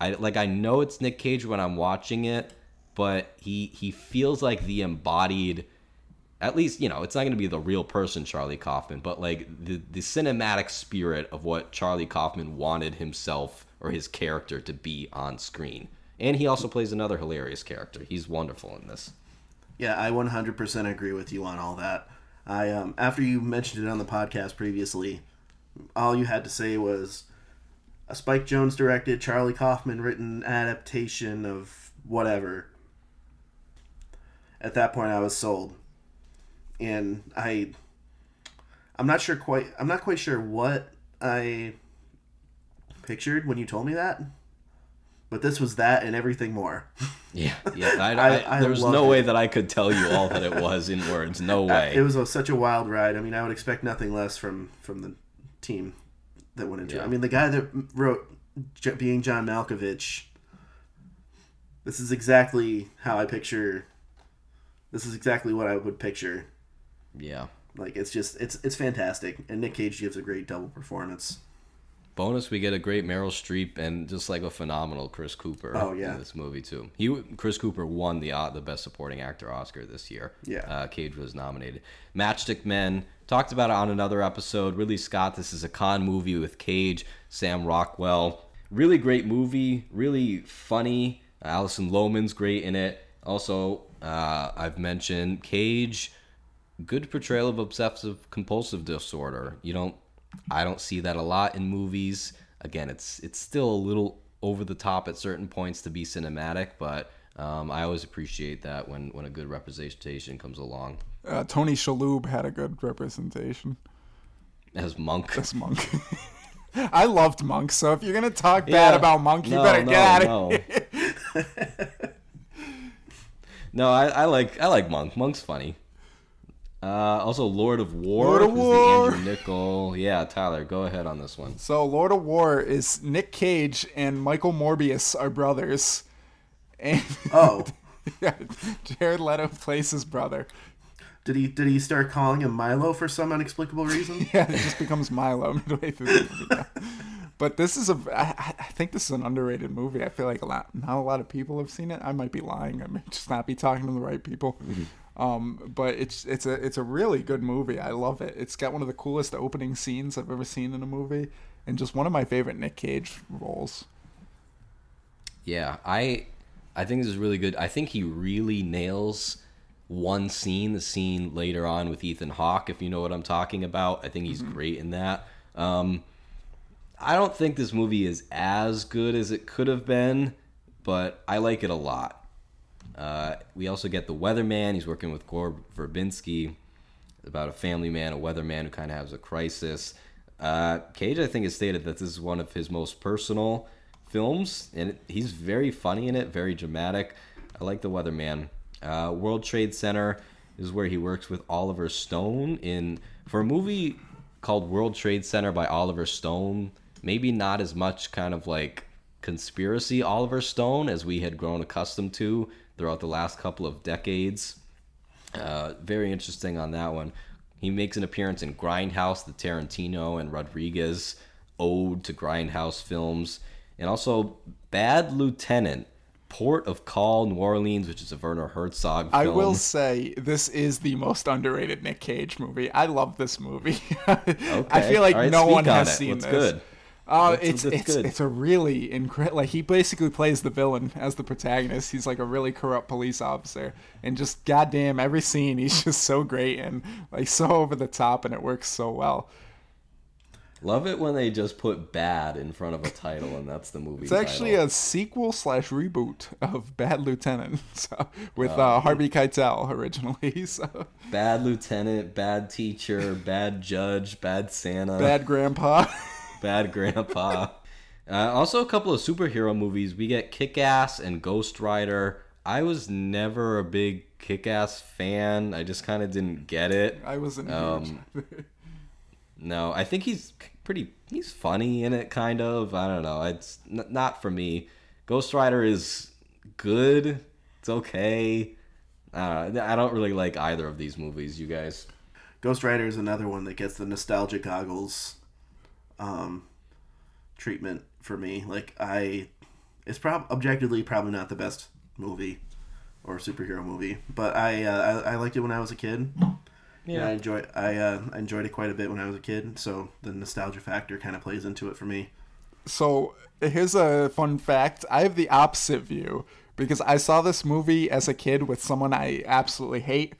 I like I know it's Nick Cage when I'm watching it, but he he feels like the embodied at least, you know, it's not going to be the real person Charlie Kaufman, but like the the cinematic spirit of what Charlie Kaufman wanted himself or his character to be on screen. And he also plays another hilarious character. He's wonderful in this. Yeah, I 100% agree with you on all that. I um after you mentioned it on the podcast previously, all you had to say was a Spike Jonze directed, Charlie Kaufman written adaptation of whatever. At that point, I was sold, and I. I'm not sure quite. I'm not quite sure what I pictured when you told me that, but this was that and everything more. Yeah, yeah. I, I- I, there was no it. way that I could tell you all that it was in words. No way. It was a, such a wild ride. I mean, I would expect nothing less from from the team that went into it. I mean, the guy that wrote J- being John Malkovich. This is exactly how I picture. This is exactly what I would picture yeah. Like it's just it's it's fantastic, and Nick Cage gives a great double performance. Bonus, we get a great Meryl Streep and just like a phenomenal Chris Cooper. Oh, yeah. in this movie too. He Chris Cooper won the uh, the best supporting actor Oscar this year. Yeah. uh, Cage was nominated. Matchstick Men talked about it on another episode. Ridley Scott. This is a con movie with Cage, Sam Rockwell. Really great movie. Really funny. Alison Lohman's great in it. Also, uh, I've mentioned Cage good portrayal of obsessive compulsive disorder. You don't I don't see that a lot in movies. Again, it's it's still a little over the top at certain points to be cinematic, but um, I always appreciate that when when a good representation comes along. Uh, Tony Shalhoub had a good representation As Monk. as Monk. I loved Monk, so if you're gonna talk bad Yeah. about Monk, you No, better no, get out of no. here. No, I, I like I like Monk. Monk's funny. Uh, also, Lord of War Lord of is War. the Andrew Niccol. Yeah, Tyler, go ahead on this one. So Lord of War is Nick Cage and Michael Morbius are brothers, and Oh, yeah, Jared Leto plays his brother. did he did he start calling him Milo for some inexplicable reason? Yeah, it just becomes Milo midway through the movie. But this is a, I, I think this is an underrated movie. I feel like a lot, not a lot of people have seen it. I might be lying. I may just not be talking to the right people. Um, but it's it's a it's a really good movie. I love it. It's got one of the coolest opening scenes I've ever seen in a movie, and just one of my favorite Nick Cage roles. Yeah, I I think this is really good. I think he really nails one scene, the scene later on with Ethan Hawke, if you know what I'm talking about. I think he's great in that. Um, I don't think this movie is as good as it could have been, but I like it a lot. Uh, we also get the weatherman. He's working with Gore Verbinski about a family man, a weatherman who kind of has a crisis. Uh, Cage, I think, has stated that this is one of his most personal films, and he's very funny in it, very dramatic. I like the weatherman. Uh, World Trade Center is where he works with Oliver Stone in for a movie called World Trade Center by Oliver Stone. Maybe not as much kind of like conspiracy Oliver Stone as we had grown accustomed to throughout the last couple of decades. Uh, very interesting on that one. He makes an appearance in Grindhouse, the Tarantino and Rodriguez ode to Grindhouse films, and also Bad Lieutenant, Port of Call, New Orleans, which is a Werner Herzog film. I will say this is the most underrated Nick Cage movie. I love this movie. okay. I feel like right, no one on has it. seen What's this. good? Uh, What's- it's it's good? it's a really incredible. Like he basically plays the villain as the protagonist. He's like a really corrupt police officer, and just goddamn every scene he's just so great and like so over the top, and it works so well. Love it when they just put bad in front of a title, and that's the movie. It's actually a sequel slash reboot of Bad Lieutenant, so with Oh. uh, Harvey Keitel originally. So bad lieutenant, bad teacher, bad judge, bad Santa. Bad Grandpa. Bad Grandpa. Uh, also, a couple of superhero movies. We get Kick Ass and Ghost Rider. I was never a big Kick Ass fan. I just kind of didn't get it. I wasn't. Um, No, I think he's pretty. He's funny in it, kind of. I don't know. It's n- not for me. Ghost Rider is good. It's okay. Uh, I don't really like either of these movies. You guys? Ghost Rider is another one that gets the nostalgia goggles um, treatment for me. Like I, it's prob objectively probably not the best movie or superhero movie, but I uh, I, I liked it when I was a kid. Yeah, I enjoyed I uh, I enjoyed it quite a bit when I was a kid. So the nostalgia factor kind of plays into it for me. So here's a fun fact. I have the opposite view because I saw this movie as a kid with someone I absolutely hate.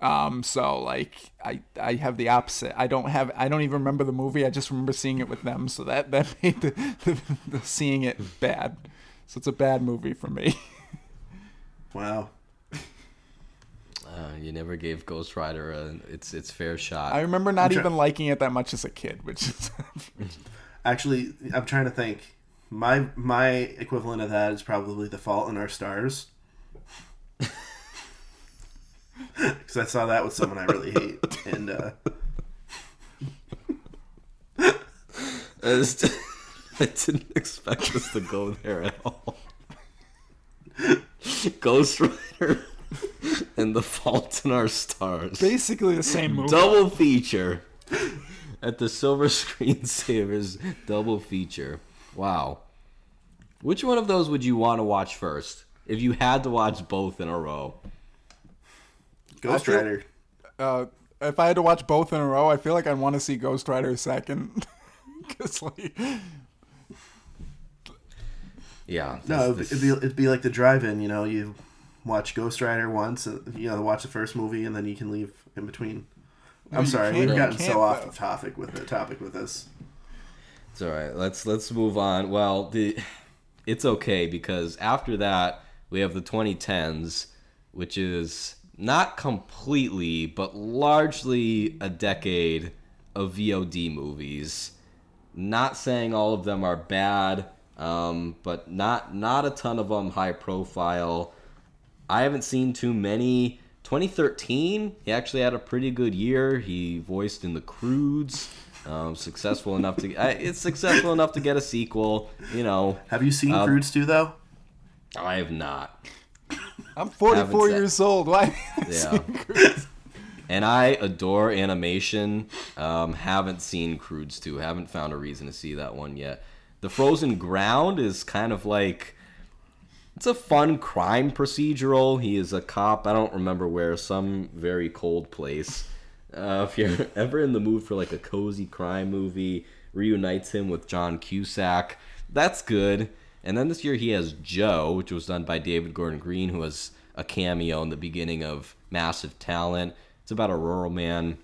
Um, so like I I have the opposite. I don't have I don't even remember the movie. I just remember seeing it with them. So that that made the, the, the seeing it bad. So it's a bad movie for me. Wow. Uh, you never gave Ghost Rider a, its its fair shot. I remember not I'm try- even liking it that much as a kid, which is Actually, I'm trying to think. My my equivalent of that is probably The Fault in Our Stars. Because I saw that with someone I really hate, and uh, I, just- I didn't expect us to go there at all. Ghost Rider and The Fault in Our Stars. Basically the same movie. Double feature at the Silver Screen Savers double feature. Wow. Which one of those would you want to watch first if you had to watch both in a row? Ghost I feel- Rider. Uh, if I had to watch both in a row, I feel like I'd want to see Ghost Rider second. Cause like, Yeah. No, this- it'd be, it'd be like the drive-in. You know, you watch Ghost Rider once. uh, You know, watch the first movie, and then you can leave in between. I'm you sorry, can't- we've gotten so off though. the topic with the topic with this. It's all right. Let's let's move on. Well, the it's okay because after that we have the 2010s, which is not completely but largely a decade of VOD movies. Not saying all of them are bad, um, but not not a ton of them high profile. I haven't seen too many. 2013, he actually had a pretty good year. He voiced in The Croods, um, successful enough to. It's successful enough to get a sequel. You know, Have you seen Um, Croods 2, though? I have not. I'm 44 years old. Why? Yeah. And I adore animation. Um, haven't seen Croods 2. Haven't found a reason to see that one yet. The Frozen Ground is kind of like it's a fun crime procedural. He is a cop. I don't remember where, some very cold place. Uh, if you're ever in the mood for like a cozy crime movie, reunites him with John Cusack. That's good. And then this year he has Joe, which was done by David Gordon Green, who was a cameo in the beginning of Massive Talent. It's about a rural man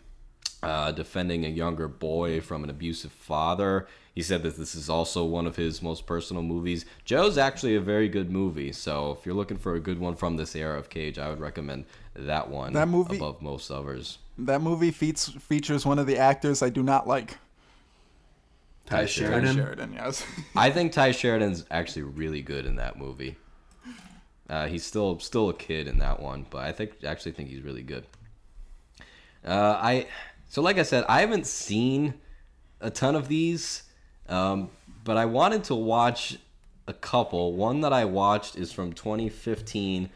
uh, defending a younger boy from an abusive father. He said that this is also one of his most personal movies. Joe's actually a very good movie, so if you're looking for a good one from this era of Cage, I would recommend that one That movie- above most others. that movie feats, features one of the actors I do not like. Ty Tye Sheridan. Sheridan. Sheridan, yes. I think Tye Sheridan's actually really good in that movie. Uh, he's still still a kid in that one, but I think actually think he's really good. Uh, I so like I said, I haven't seen a ton of these, um, but I wanted to watch a couple. One that I watched is from 2015.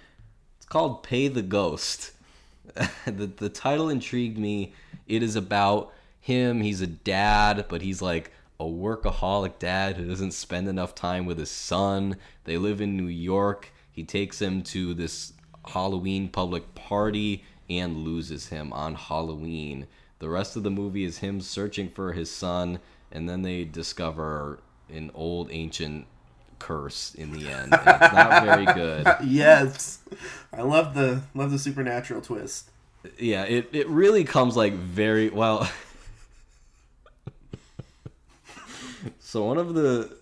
It's called Pay the Ghost. the the title intrigued me. It is about him. He's a dad, but he's like a workaholic dad who doesn't spend enough time with his son. They live in New York. He takes him to this Halloween public party and loses him on Halloween. The rest of the movie is him searching for his son, and then they discover an old ancient curse in the end. And it's not very good. yes, I love the love the supernatural twist. Yeah, it, it really comes like very well. so one of the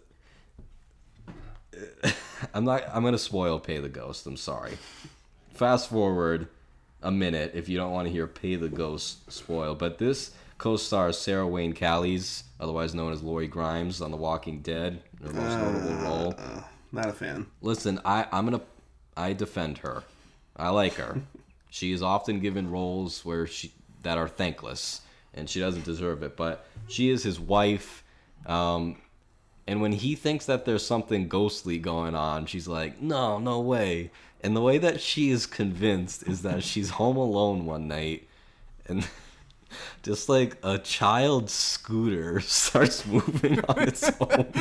I'm not I'm gonna spoil Pay the Ghost, I'm sorry. Fast forward a minute if you don't want to hear Pay the Ghost spoil, but this co-stars Sarah Wayne Callies, otherwise known as Lori Grimes on The Walking Dead, her most notable role. Uh, not a fan. Listen, I I'm gonna I defend her. I like her. she is often given roles where she that are thankless, and she doesn't deserve it. But she is his wife, um, and when he thinks that there's something ghostly going on, she's like, "No, no way." And the way that she is convinced is that she's home alone one night, and just like a child scooter starts moving on its own.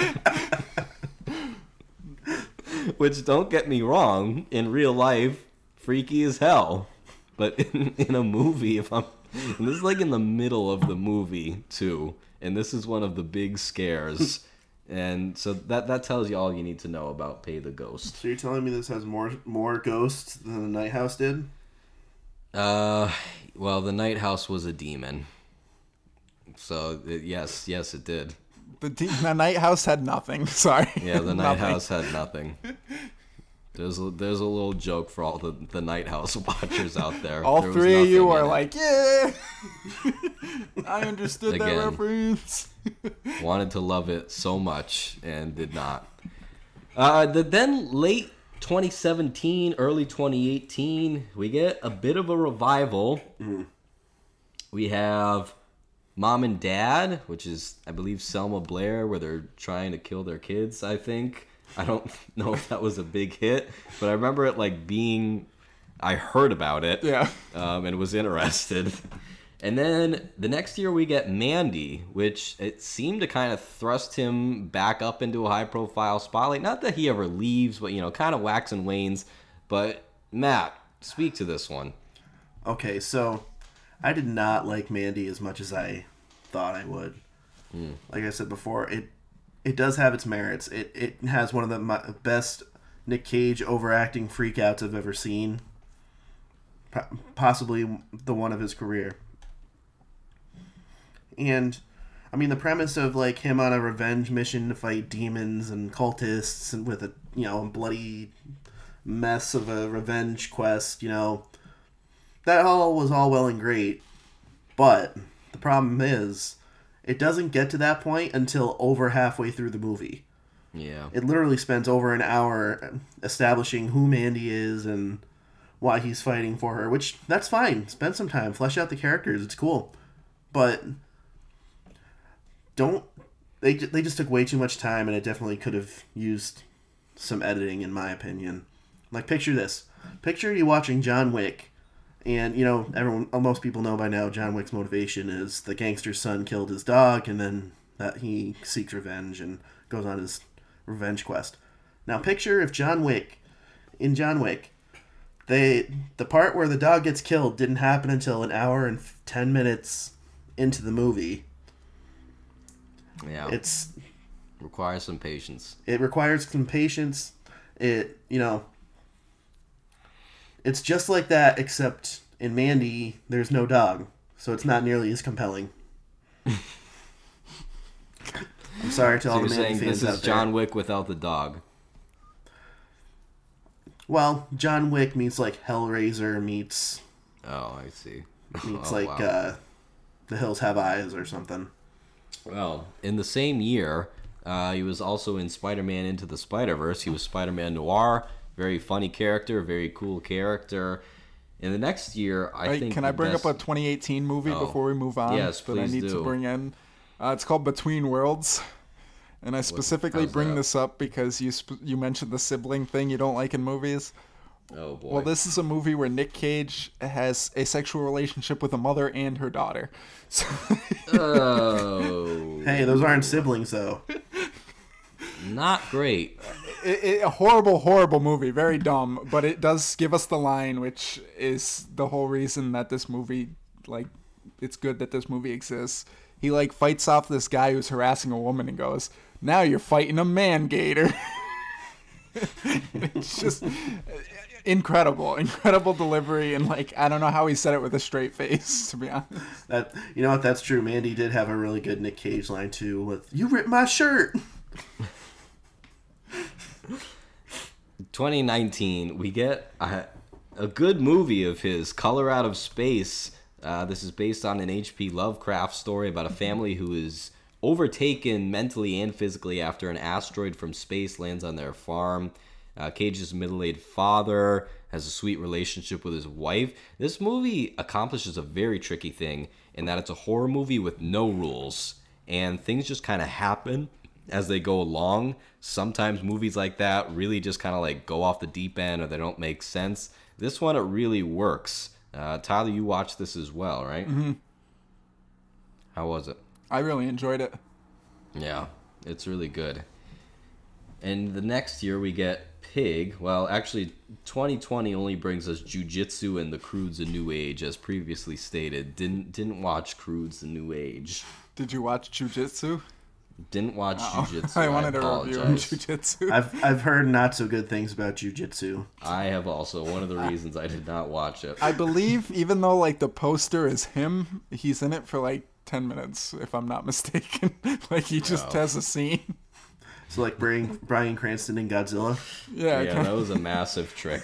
Which don't get me wrong, in real life, freaky as hell. But in, in a movie, if I'm and this is like in the middle of the movie too, and this is one of the big scares. And so that that tells you all you need to know about Pay the Ghost. So you're telling me this has more more ghosts than the Night House did? Uh, well, the Night House was a demon. So it, yes, yes, it did. The, D- the Night House had nothing. Sorry. Yeah, the Night House had nothing. There's a, there's a little joke for all the, the Night House watchers out there. All There three of you are in it. like, yeah. I understood that Again. reference. wanted to love it so much and did not. Uh, the then late 2017, early 2018, we get a bit of a revival. We have Mom and Dad, which is I believe Selma Blair, where they're trying to kill their kids. I think I don't know if that was a big hit, but I remember it like being I heard about it. Yeah. Um, and was interested. And then the next year we get Mandy, which it seemed to kind of thrust him back up into a high profile spotlight. Not that he ever leaves, but you know, kind of wax and wanes. But Matt, speak to this one. Okay, so I did not like Mandy as much as I thought I would. Like I said before, it it does have its merits. It it has one of the best Nick Cage overacting freakouts I've ever seen. Po- Possibly the one of his career. And I mean the premise of like him on a revenge mission to fight demons and cultists and with a you know bloody mess of a revenge quest, you know, that all was all well and great, but the problem is, it doesn't get to that point until over halfway through the movie. Yeah. It literally spends over an hour establishing who Mandy is and why he's fighting for her, which that's fine. Spend some time, flesh out the characters. It's cool, but don't they? They just took way too much time, and it definitely could have used some editing, in my opinion. Like picture this: picture you watching John Wick, and you know everyone, uh, most people know by now, John Wick's motivation is the gangster's son killed his dog, and then that he seeks revenge and goes on his revenge quest. Now picture if John Wick, in John Wick, they the part where the dog gets killed didn't happen until an hour and ten minutes into the movie. Yeah. It's requires some patience. it requires some patience. It you know. It's just like that, except in Mandy, there's no dog, so it's not nearly as compelling. I'm sorry to So all the Mandy saying fans this out is there. John Wick without the dog. Well, John Wick meets like Hellraiser meets Oh, I see. meets Oh, like wow. uh, The Hills Have Eyes or something. Well, in the same year, uh, he was also in Spider-Man Into the Spider-Verse. He was Spider-Man Noir, very funny character, very cool character. In the next year, I Right, think. can I bring best- up a 2018 movie Oh. before we move on? Yes, that I please need do. to bring in. Uh, it's called Between Worlds, and I specifically how's bring that? this up because you sp- you mentioned the sibling thing you don't like in movies. Oh boy. Well, this is a movie where Nick Cage has a sexual relationship with a mother and her daughter. So, Oh, Hey, those aren't siblings though. not great. It, it, a horrible, horrible movie, very dumb, but it does give us the line, which is the whole reason that this movie, like, it's good that this movie exists. He like fights off this guy who's harassing a woman and goes, "Now you're fighting a man gator." it's just incredible, incredible delivery, and like I don't know how he said it with a straight face, to be honest. That you know what? That's true. Mandy did have a really good Nick Cage line too. With "You ripped my shirt." 2019, we get a, a good movie of his, Color Out of Space. Uh, this is based on an H.P. Lovecraft story about a family who is overtaken mentally and physically after an asteroid from space lands on their farm. Uh, Cage's middle aged father has a sweet relationship with his wife. This movie accomplishes a very tricky thing in that it's a horror movie with no rules, and things just kind of happen as they go along. Sometimes movies like that really just kind of like go off the deep end or they don't make sense. This one, it really works. Uh, Tyler, you watched this as well, right? Mm-hmm. How was it? I really enjoyed it. Yeah, it's really good. And the next year we get Pig. Well, actually, 2020 only brings us Jujitsu and the Croods: A New Age, as previously stated. Didn't didn't watch Croods: A New Age. Did you watch Jujitsu? Didn't watch oh, Jujitsu. I I, wanted a review on apologize. Jujitsu. I've I've heard not so good things about jujitsu. I have also one of the reasons I did not watch it. I believe, even though like the poster is him, he's in it for like ten minutes, if I'm not mistaken. like he just has a scene. So like Brian Bryan Cranston in Godzilla. Yeah, yeah, that was a massive trick.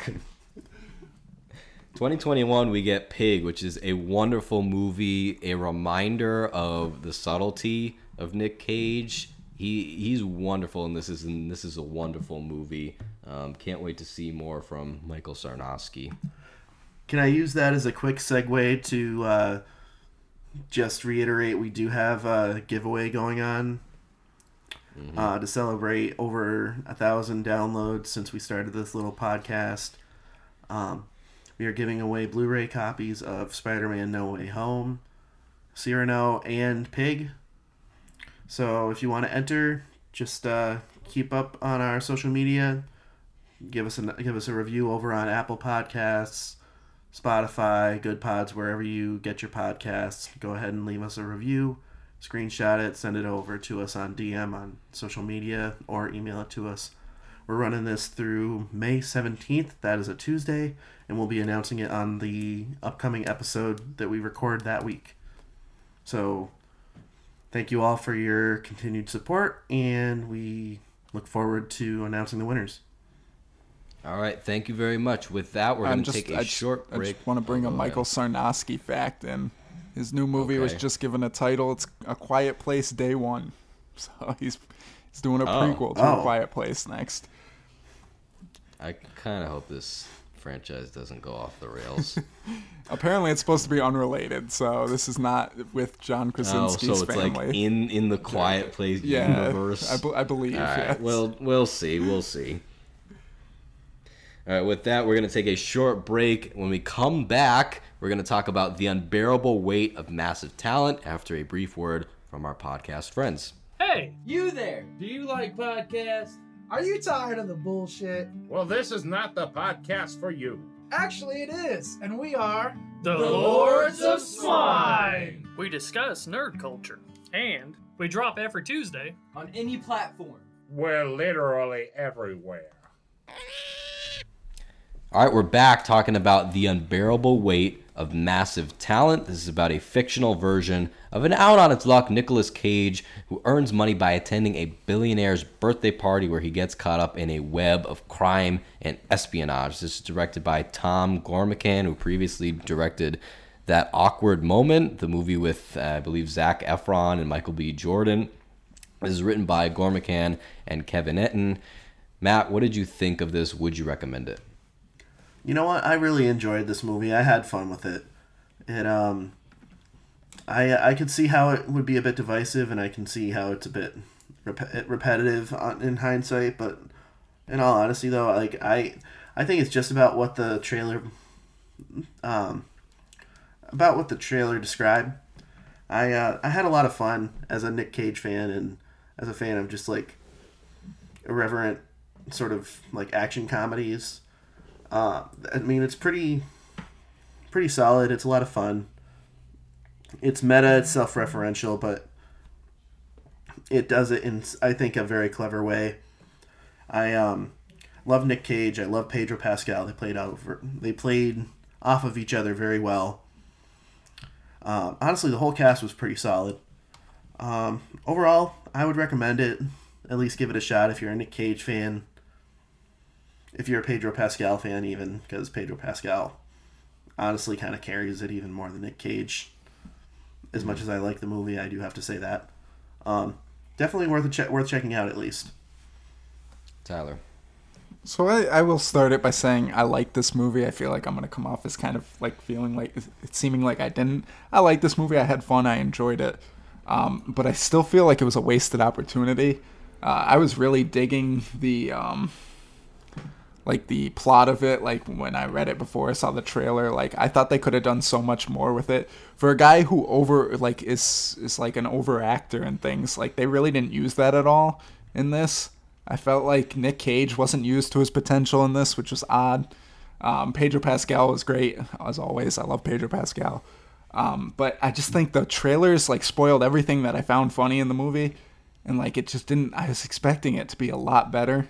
2021, we get Pig, which is a wonderful movie, a reminder of the subtlety of Nick Cage. He he's wonderful, and this is and this is a wonderful movie. Um, can't wait to see more from Michael Sarnoski. Can I use that as a quick segue to uh, just reiterate we do have a giveaway going on uh, to celebrate over a thousand downloads since we started this little podcast. Um, We are giving away Blu ray copies of Spider Man No Way Home, Cyrano, and Pig. So if you want to enter, just uh, keep up on our social media. Give us a give us a review over on Apple Podcasts, Spotify, Good Pods, wherever you get your podcasts. Go ahead and leave us a review. Screenshot it, send it over to us on DM on social media, or email it to us. We're running this through May 17th. That is a Tuesday, and we'll be announcing it on the upcoming episode that we record that week. So, thank you all for your continued support, and we look forward to announcing the winners. All right, thank you very much. With that, we're going to take a I just, short I break. just want to bring Oh, a Michael ahead. Sarnoski fact in. His new movie was just given a title. It's A Quiet Place Day One. So he's he's doing a Oh. prequel to Oh. A Quiet Place next. I kind of hope this franchise doesn't go off the rails. Apparently, it's supposed to be unrelated. So this is not with John Krasinski's oh, Krasinski's so it's family. like in in the Quiet Place yeah, universe. I, believe. All right. yes. Well, we'll see. We'll see. All right. With that, we're going to take a short break. When we come back, we're going to talk about the unbearable weight of massive talent after a brief word from our podcast friends. Hey, You there! do you like podcasts? Are you tired of the bullshit? Well, this is not the podcast for you. Actually, it is, and we are The, Lords of Swine. We discuss nerd culture, and we drop every Tuesday. on any platform. We're literally everywhere. All right, we're back talking about the unbearable weight of massive talent. This is about a fictional version of an out on its luck Nicolas Cage who earns money by attending a billionaire's birthday party where he gets caught up in a web of crime and espionage. This is directed by Tom Gormican, who previously directed That Awkward Moment, the movie with, uh, I believe, Zac Efron and Michael B. Jordan. This is written by Gormican and Kevin Etten. Matt, what did you think of this? Would you recommend it? You know what? I really enjoyed this movie. I had fun with it. It um, I I could see how it would be a bit divisive, and I can see how it's a bit rep- repetitive in hindsight. But in all honesty, though, like I I think it's just about what the trailer um about what the trailer described. I uh, I had a lot of fun as a Nick Cage fan and as a fan of just like irreverent sort of like action comedies. Uh, I mean, it's pretty, pretty solid. It's a lot of fun. It's meta. It's self-referential, but it does it in, I think, a very clever way. I um, love Nick Cage. I love Pedro Pascal. They played over. They played off of each other very well. Um, honestly, the whole cast was pretty solid. Um, overall, I would recommend it. At least give it a shot if you're a Nick Cage fan if you're a Pedro Pascal fan, even because Pedro Pascal honestly kind of carries it even more than Nick Cage. As much as I like the movie, I do have to say that. Um, definitely worth a che- worth checking out at least. Tyler. So I, I will start it by saying I like this movie. I feel like I'm gonna come off as kind of like feeling like it's seeming like I didn't. I like this movie. I had fun. I enjoyed it. Um, but I still feel like it was a wasted opportunity. Uh, I was really digging the um, like the plot of it. Like when I read it before I saw the trailer, like I thought they could have done so much more with it. For a guy who over like is is like an over actor and things, like they really didn't use that at all in this. I felt like Nick Cage wasn't used to his potential in this, which was odd. Um, Pedro Pascal was great as always. I love Pedro Pascal, um, but I just think the trailers like spoiled everything that I found funny in the movie, and like it just didn't. I was expecting it to be a lot better,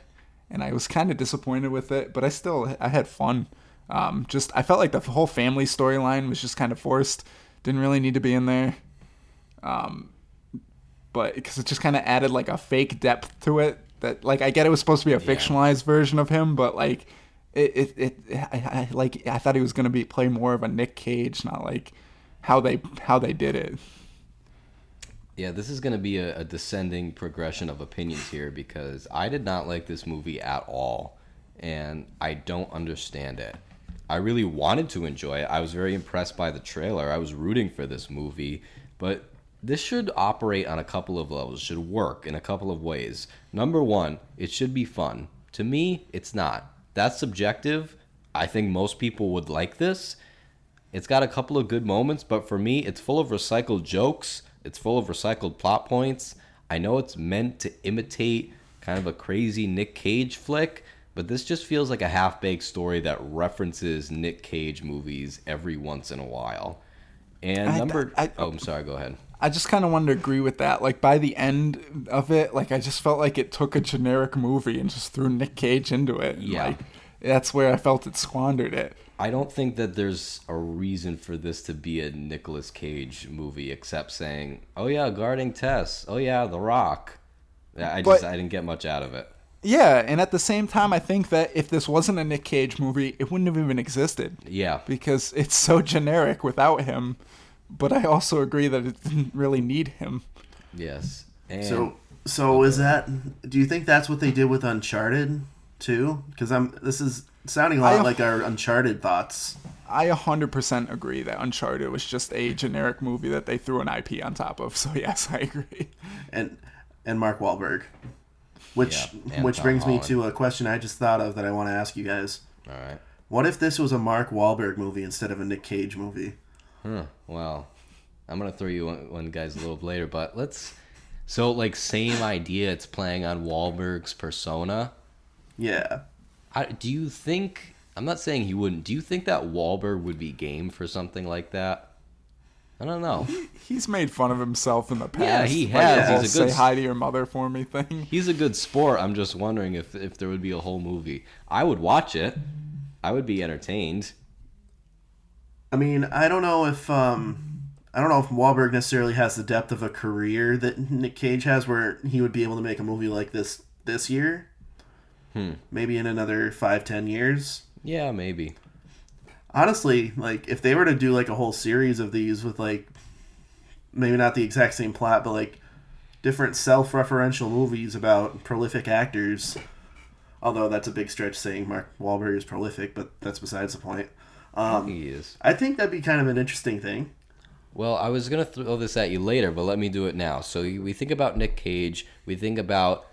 and I was kind of disappointed with it. But I still I had fun. Um, just I felt like the whole family storyline was just kind of forced. Didn't really need to be in there. Um, but because it just kind of added like a fake depth to it that like I get it was supposed to be a fictionalized version of him, but like it it, it I, I like I thought he was gonna be play more of a Nick Cage, not like how they how they did it. Yeah, this is going to be a, a descending progression of opinions here because I did not like this movie at all, and I don't understand it. I really wanted to enjoy it. I was very impressed by the trailer. I was rooting for this movie, but this should operate on a couple of levels, it should work in a couple of ways. Number one, it should be fun. To me, it's not. That's subjective. I think most people would like this. It's got a couple of good moments, but for me, it's full of recycled jokes. It's full of recycled plot points. I know it's meant to imitate kind of a crazy Nick Cage flick, but this just feels like a half baked story that references Nick Cage movies every once in a while. And I- number. I- oh, I'm sorry, go ahead. I just kind of wanted to agree with that. Like by the end of it, like I just felt like it took a generic movie and just threw Nick Cage into it. And, Yeah. Like that's where I felt it squandered it. I don't think that there's a reason for this to be a Nicolas Cage movie except saying, "Oh yeah, guarding Tess. Oh yeah, The Rock." I just But- I didn't get much out of it. Yeah, and at the same time, I think that if this wasn't a Nick Cage movie, it wouldn't have even existed Yeah, because it's so generic without him. But I also agree that it didn't really need him. yes. And So, so is that? Do you think that's what they did with Uncharted too? Because I'm. This is sounding a lot I- like our Uncharted thoughts. I 100% agree that Uncharted was just a generic movie that they threw an IP on top of. So yes, I agree. and and Mark Wahlberg, which Yeah, which Tom brings me to a question I just thought of that I want to ask you guys. all right. What if this was a Mark Wahlberg movie instead of a Nick Cage movie? Huh. Well, I'm gonna throw you one, one guys a little later, but let's. So like same idea. It's playing on Wahlberg's persona. Yeah, I, do you think? I'm not saying he wouldn't. Do you think that Wahlberg would be game for something like that? I don't know. He's made fun of himself in the past. Yeah, he has. the whole He's a good say hi to your mother for me thing. He's a good sport. I'm just wondering if if there would be a whole movie. I would watch it. I would be entertained. I mean, I don't know if um, I don't know if Wahlberg necessarily has the depth of a career that Nick Cage has, where he would be able to make a movie like this this year. Hmm. Maybe in another five, ten years. Yeah, maybe. honestly, like if they were to do like a whole series of these with like maybe not the exact same plot, but like different self-referential movies about prolific actors. Although that's a big stretch saying Mark Wahlberg is prolific, but that's besides the point. Um, he is. I think that'd be kind of an interesting thing. Well, I was gonna throw this at you later, but let me do it now. So we think about Nick Cage. We think about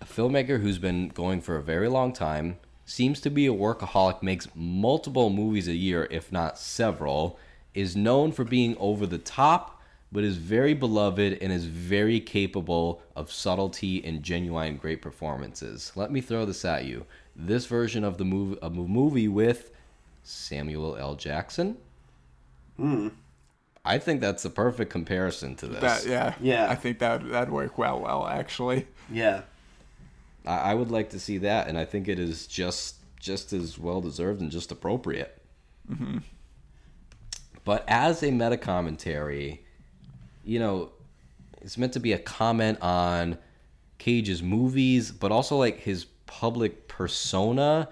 a filmmaker who's been going for a very long time. Seems to be a workaholic. Makes multiple movies a year, if not several. Is known for being over the top, but is very beloved and is very capable of subtlety and genuine great performances. Let me throw this at you. This version of the movie, a movie with Samuel L. Jackson. Hmm. I think that's the perfect comparison to this. That yeah, Yeah. I think that that'd work well. Well, actually, Yeah. I, I would like to see that, and I think it is just just as well deserved and just appropriate. Mm-hmm. But as a meta commentary, you know, it's meant to be a comment on Cage's movies, but also like his public persona.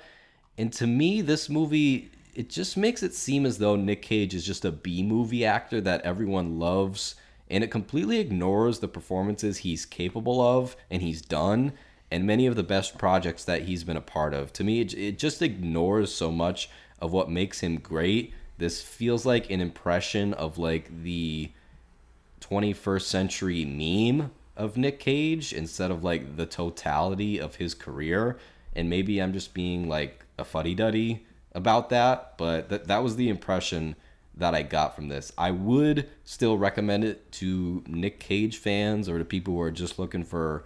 And to me, this movie it just makes it seem as though Nick Cage is just a B movie actor that everyone loves, and it completely ignores the performances he's capable of and he's done, and many of the best projects that he's been a part of. To me, it, it just ignores so much of what makes him great. This feels like an impression of like the 21st century meme of Nick Cage instead of like the totality of his career. And maybe I'm just being like a fuddy duddy about that, but that that was the impression that I got from this. I would still recommend it to Nick Cage fans or to people who are just looking for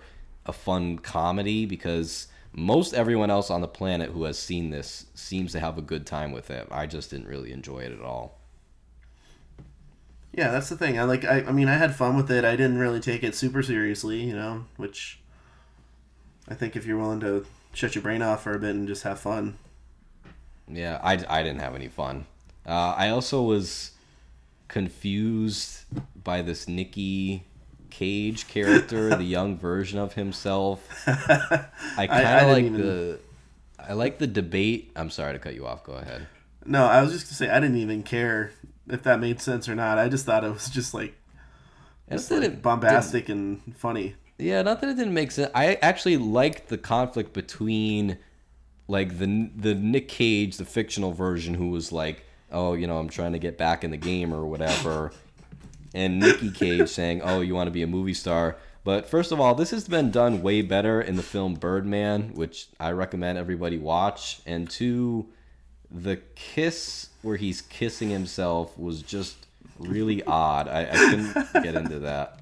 a fun comedy because most everyone else on the planet who has seen this seems to have a good time with it. I just didn't really enjoy it at all. Yeah, that's the thing. I like. I, I mean, I had fun with it. I didn't really take it super seriously, you know. Which I think if you're willing to shut your brain off for a bit and just have fun, Yeah, I, I didn't have any fun. Uh, I also was confused by this Nicky Cage character, the young version of himself. I kind of like even- the I like the debate. I'm sorry to cut you off. Go ahead. No, I was just gonna say I didn't even care if that made sense or not. I just thought it was just like, just like it bombastic and funny. Yeah, not that it didn't make sense. I actually liked the conflict between like the the Nick Cage, the fictional version, who was like, "Oh, you know, I'm trying to get back in the game or whatever," and Nicky Cage saying, "Oh, you want to be a movie star." But first of all, this has been done way better in the film Birdman, which I recommend everybody watch. And two, the kiss where he's kissing himself was just really odd. I, I couldn't get into that.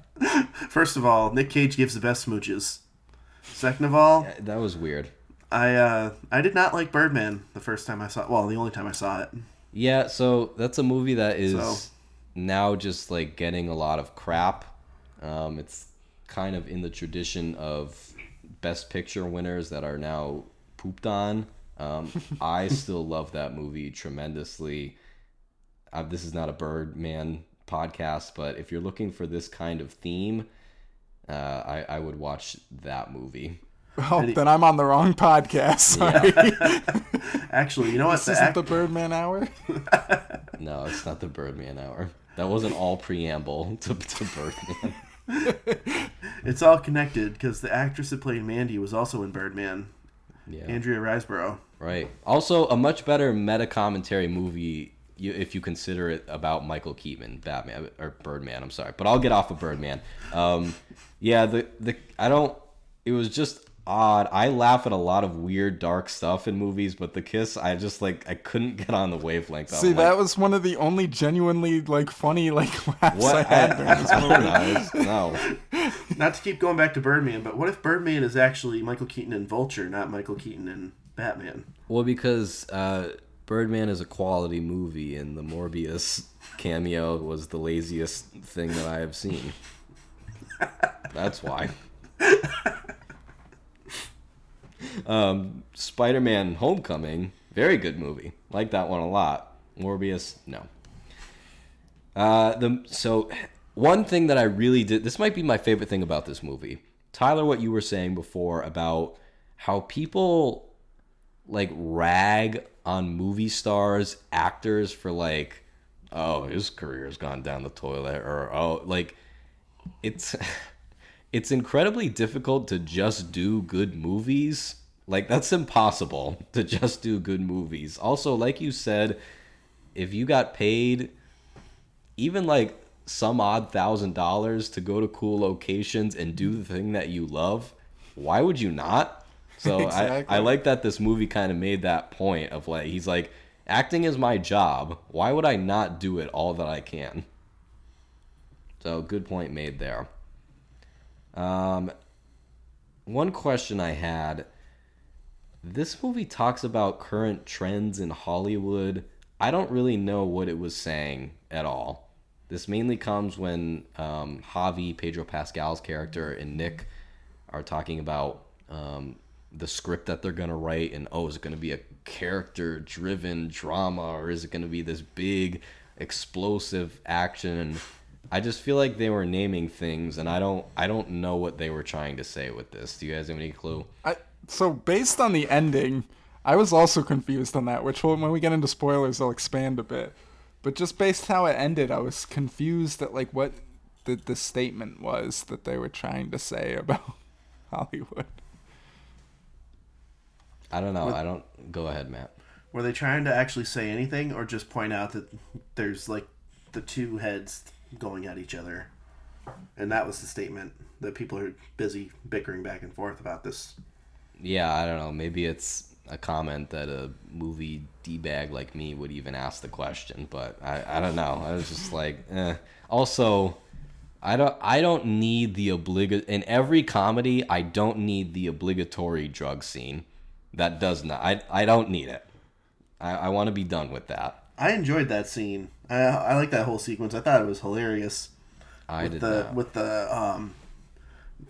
First of all, Nick Cage gives the best smooches. Second of all, That was weird. I uh, I did not like Birdman the first time I saw. It. Well, the only time I saw it. Yeah, so that's a movie that is So- now just like getting a lot of crap. Um, it's kind of in the tradition of best picture winners that are now pooped on. Um, I still love that movie tremendously. Uh, this is not a Birdman podcast, but if you're looking for this kind of theme, uh, I, I would watch that movie. Oh, then I'm on the wrong podcast. Sorry. Actually, you know what? this The isn't act- the Birdman Hour. No, it's not the Birdman hour. That wasn't all preamble to, to Birdman. it's all connected because the actress that played Mandy was also in Birdman, Yeah. Andrea Riseborough. Right. Also, a much better meta commentary movie if you consider it about Michael Keaton, Batman or Birdman. I'm sorry, but I'll get off of Birdman. Um, yeah, the the I don't. It was just odd. I laugh at a lot of weird, dark stuff in movies, but the kiss, I just like I couldn't get on the wavelength. See, I'm like, that was one of the only genuinely like funny like laughs what I had during this movie. no, no. Not to keep going back to Birdman, but what if Birdman is actually Michael Keaton and Vulture, not Michael Keaton and Batman? Well, because uh, Birdman is a quality movie, and the Morbius cameo was the laziest thing that I have seen. That's why. Um, Spider-Man: Homecoming, very good movie. Like that one a lot. Morbius, no. Uh, the so one thing that I really did. This might be my favorite thing about this movie. Tyler, what you were saying before about how people like rag on movie stars, actors for like, oh, his career's gone down the toilet, or oh, like, it's it's incredibly difficult to just do good movies. Like that's impossible to just do good movies. Also, like you said, if you got paid even like some odd thousand dollars to go to cool locations and do the thing that you love, why would you not? So Exactly. I, I like that this movie kind of made that point of like he's like acting is my job. Why would I not do it all that I can? So good point made there. Um, one question I had. This movie talks about current trends in Hollywood. I don't really know what it was saying at all. This mainly comes when um, Javi, Pedro Pascal's character, and Nick are talking about um, the script that they're going to write and, oh, is it going to be a character driven drama or is it going to be this big explosive action? And I just feel like they were naming things and I don't I don't know what they were trying to say with this. Do you guys have any clue? I, so based on the ending, I was also confused on that. Which when we get into spoilers, I'll expand a bit. But just based how it ended, I was confused at like what the the statement was that they were trying to say about Hollywood. I don't know. I don't go ahead, Matt. Were they trying to actually say anything, or just point out that there's like the two heads going at each other, and that was the statement that people are busy bickering back and forth about this? Yeah, I don't know. Maybe it's a comment that a movie d bag like me would even ask the question, but I, I don't know. I was just like, eh. Also, I don't I don't need the obliga in every comedy. I don't need the obligatory drug scene. That does not. I I don't need it. I, I want to be done with that. I enjoyed that scene. I I like that whole sequence. I thought it was hilarious. I with did the not. with the um,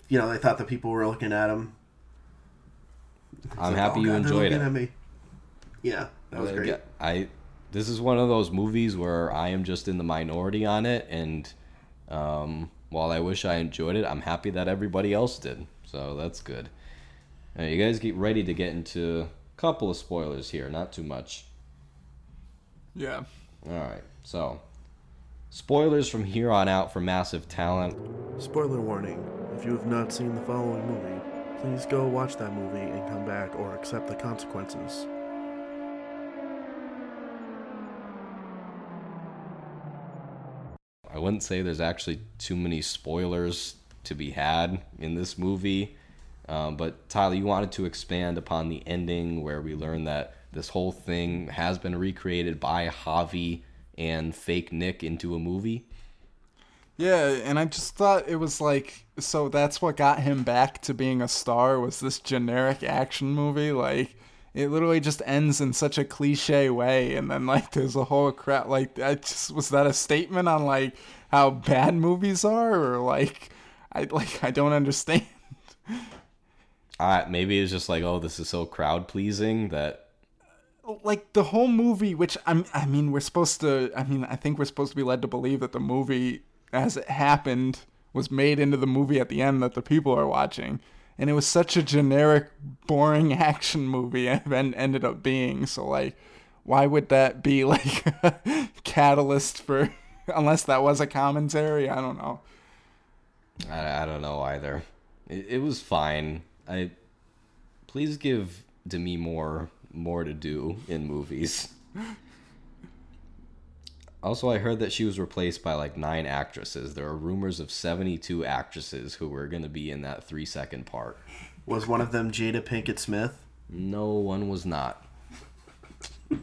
you know, they thought the people were looking at him. I'm Like, happy "Oh, you God, they're enjoyed looking it. At me. Yeah, that was great. I this is one of those movies where I am just in the minority on it, and um, while I wish I enjoyed it, I'm happy that everybody else did. So that's good. All right, you guys get ready to get into a couple of spoilers here, not too much. Yeah. All right, so spoilers from here on out for Massive Talent. Spoiler warning: If you have not seen the following movie, please go watch that movie and come back or accept the consequences. I wouldn't say there's actually too many spoilers to be had in this movie. Um, but Tyler, you wanted to expand upon the ending where we learn that this whole thing has been recreated by Javi and fake Nick into a movie. Yeah, and I just thought it was like so that's what got him back to being a star was this generic action movie like it literally just ends in such a cliche way and then like there's a whole crap like I just was that a statement on like how bad movies are or like I like I don't understand. Uh, maybe it's just like, oh, this is so crowd pleasing that like the whole movie which I'm I mean we're supposed to I mean I think we're supposed to be led to believe that the movie as it happened was made into the movie at the end that the people are watching and it was such a generic boring action movie and ended up being so like why would that be like a catalyst for unless that was a commentary I don't know I, I don't know either. It, it was fine. I please give Demi more more to do in movies. Also, I heard that she was replaced by like nine actresses. There are rumors of 72 actresses who were going to be in that three second part. Was one of them Jada Pinkett Smith No one was not.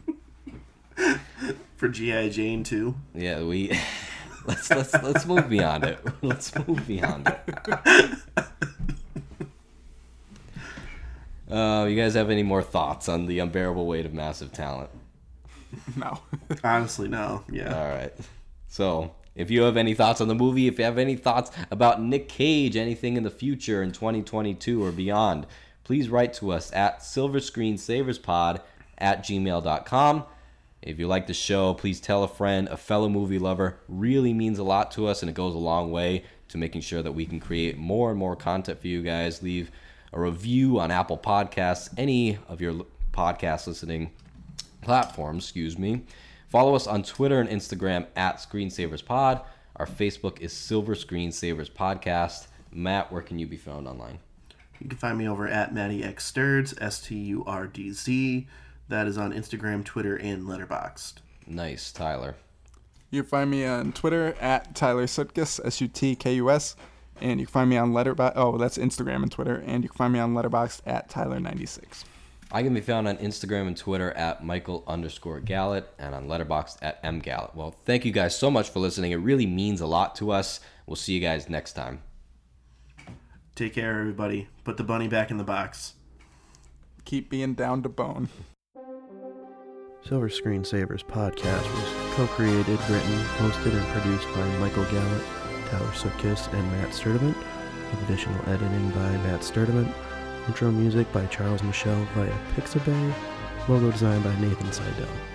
for G.I. Jane too? Yeah, we let's let's let's move beyond it. Let's move beyond it. Uh, you guys have any more thoughts on the unbearable weight of massive talent? no Honestly, no. Yeah. All right. So, if you have any thoughts on the movie, if you have any thoughts about Nick Cage, anything in the future in 2022 or beyond, please write to us at silverscreensaverspod at gmail.com. If you like the show, please tell a friend, a fellow movie lover. Really means a lot to us, and it goes a long way to making sure that we can create more and more content for you guys. Leave a review on Apple Podcasts, any of your podcast listening platforms, excuse me. Follow us on Twitter and Instagram at ScreensaversPod. Our Facebook is Silver Screensavers Podcast. Matt, where can you be found online? You can find me over at Matty X Sturds, S T U R D Z. That is on Instagram, Twitter, and Letterboxd. Nice, Tyler. You can find me on Twitter at Tyler Sutkus, S U T K U S. And you can find me on Letterboxd. Oh, that's Instagram and Twitter. And you can find me on Letterboxd at Tyler96. I can be found on Instagram and Twitter at Michael underscore Gallet and on Letterboxd at M Gallet. Well, thank you guys so much for listening. It really means a lot to us. We'll see you guys next time. Take care, everybody. Put the bunny back in the box. Keep being down to bone. Silver Screen Savers podcast was co-created, written, hosted, and produced by Michael Gallant, Tyler Sutkus, and Matt Sturdivant, with additional editing by Matt Sturdivant, intro music by Charles Michelle via Pixabay, logo design by Nathan Seidel.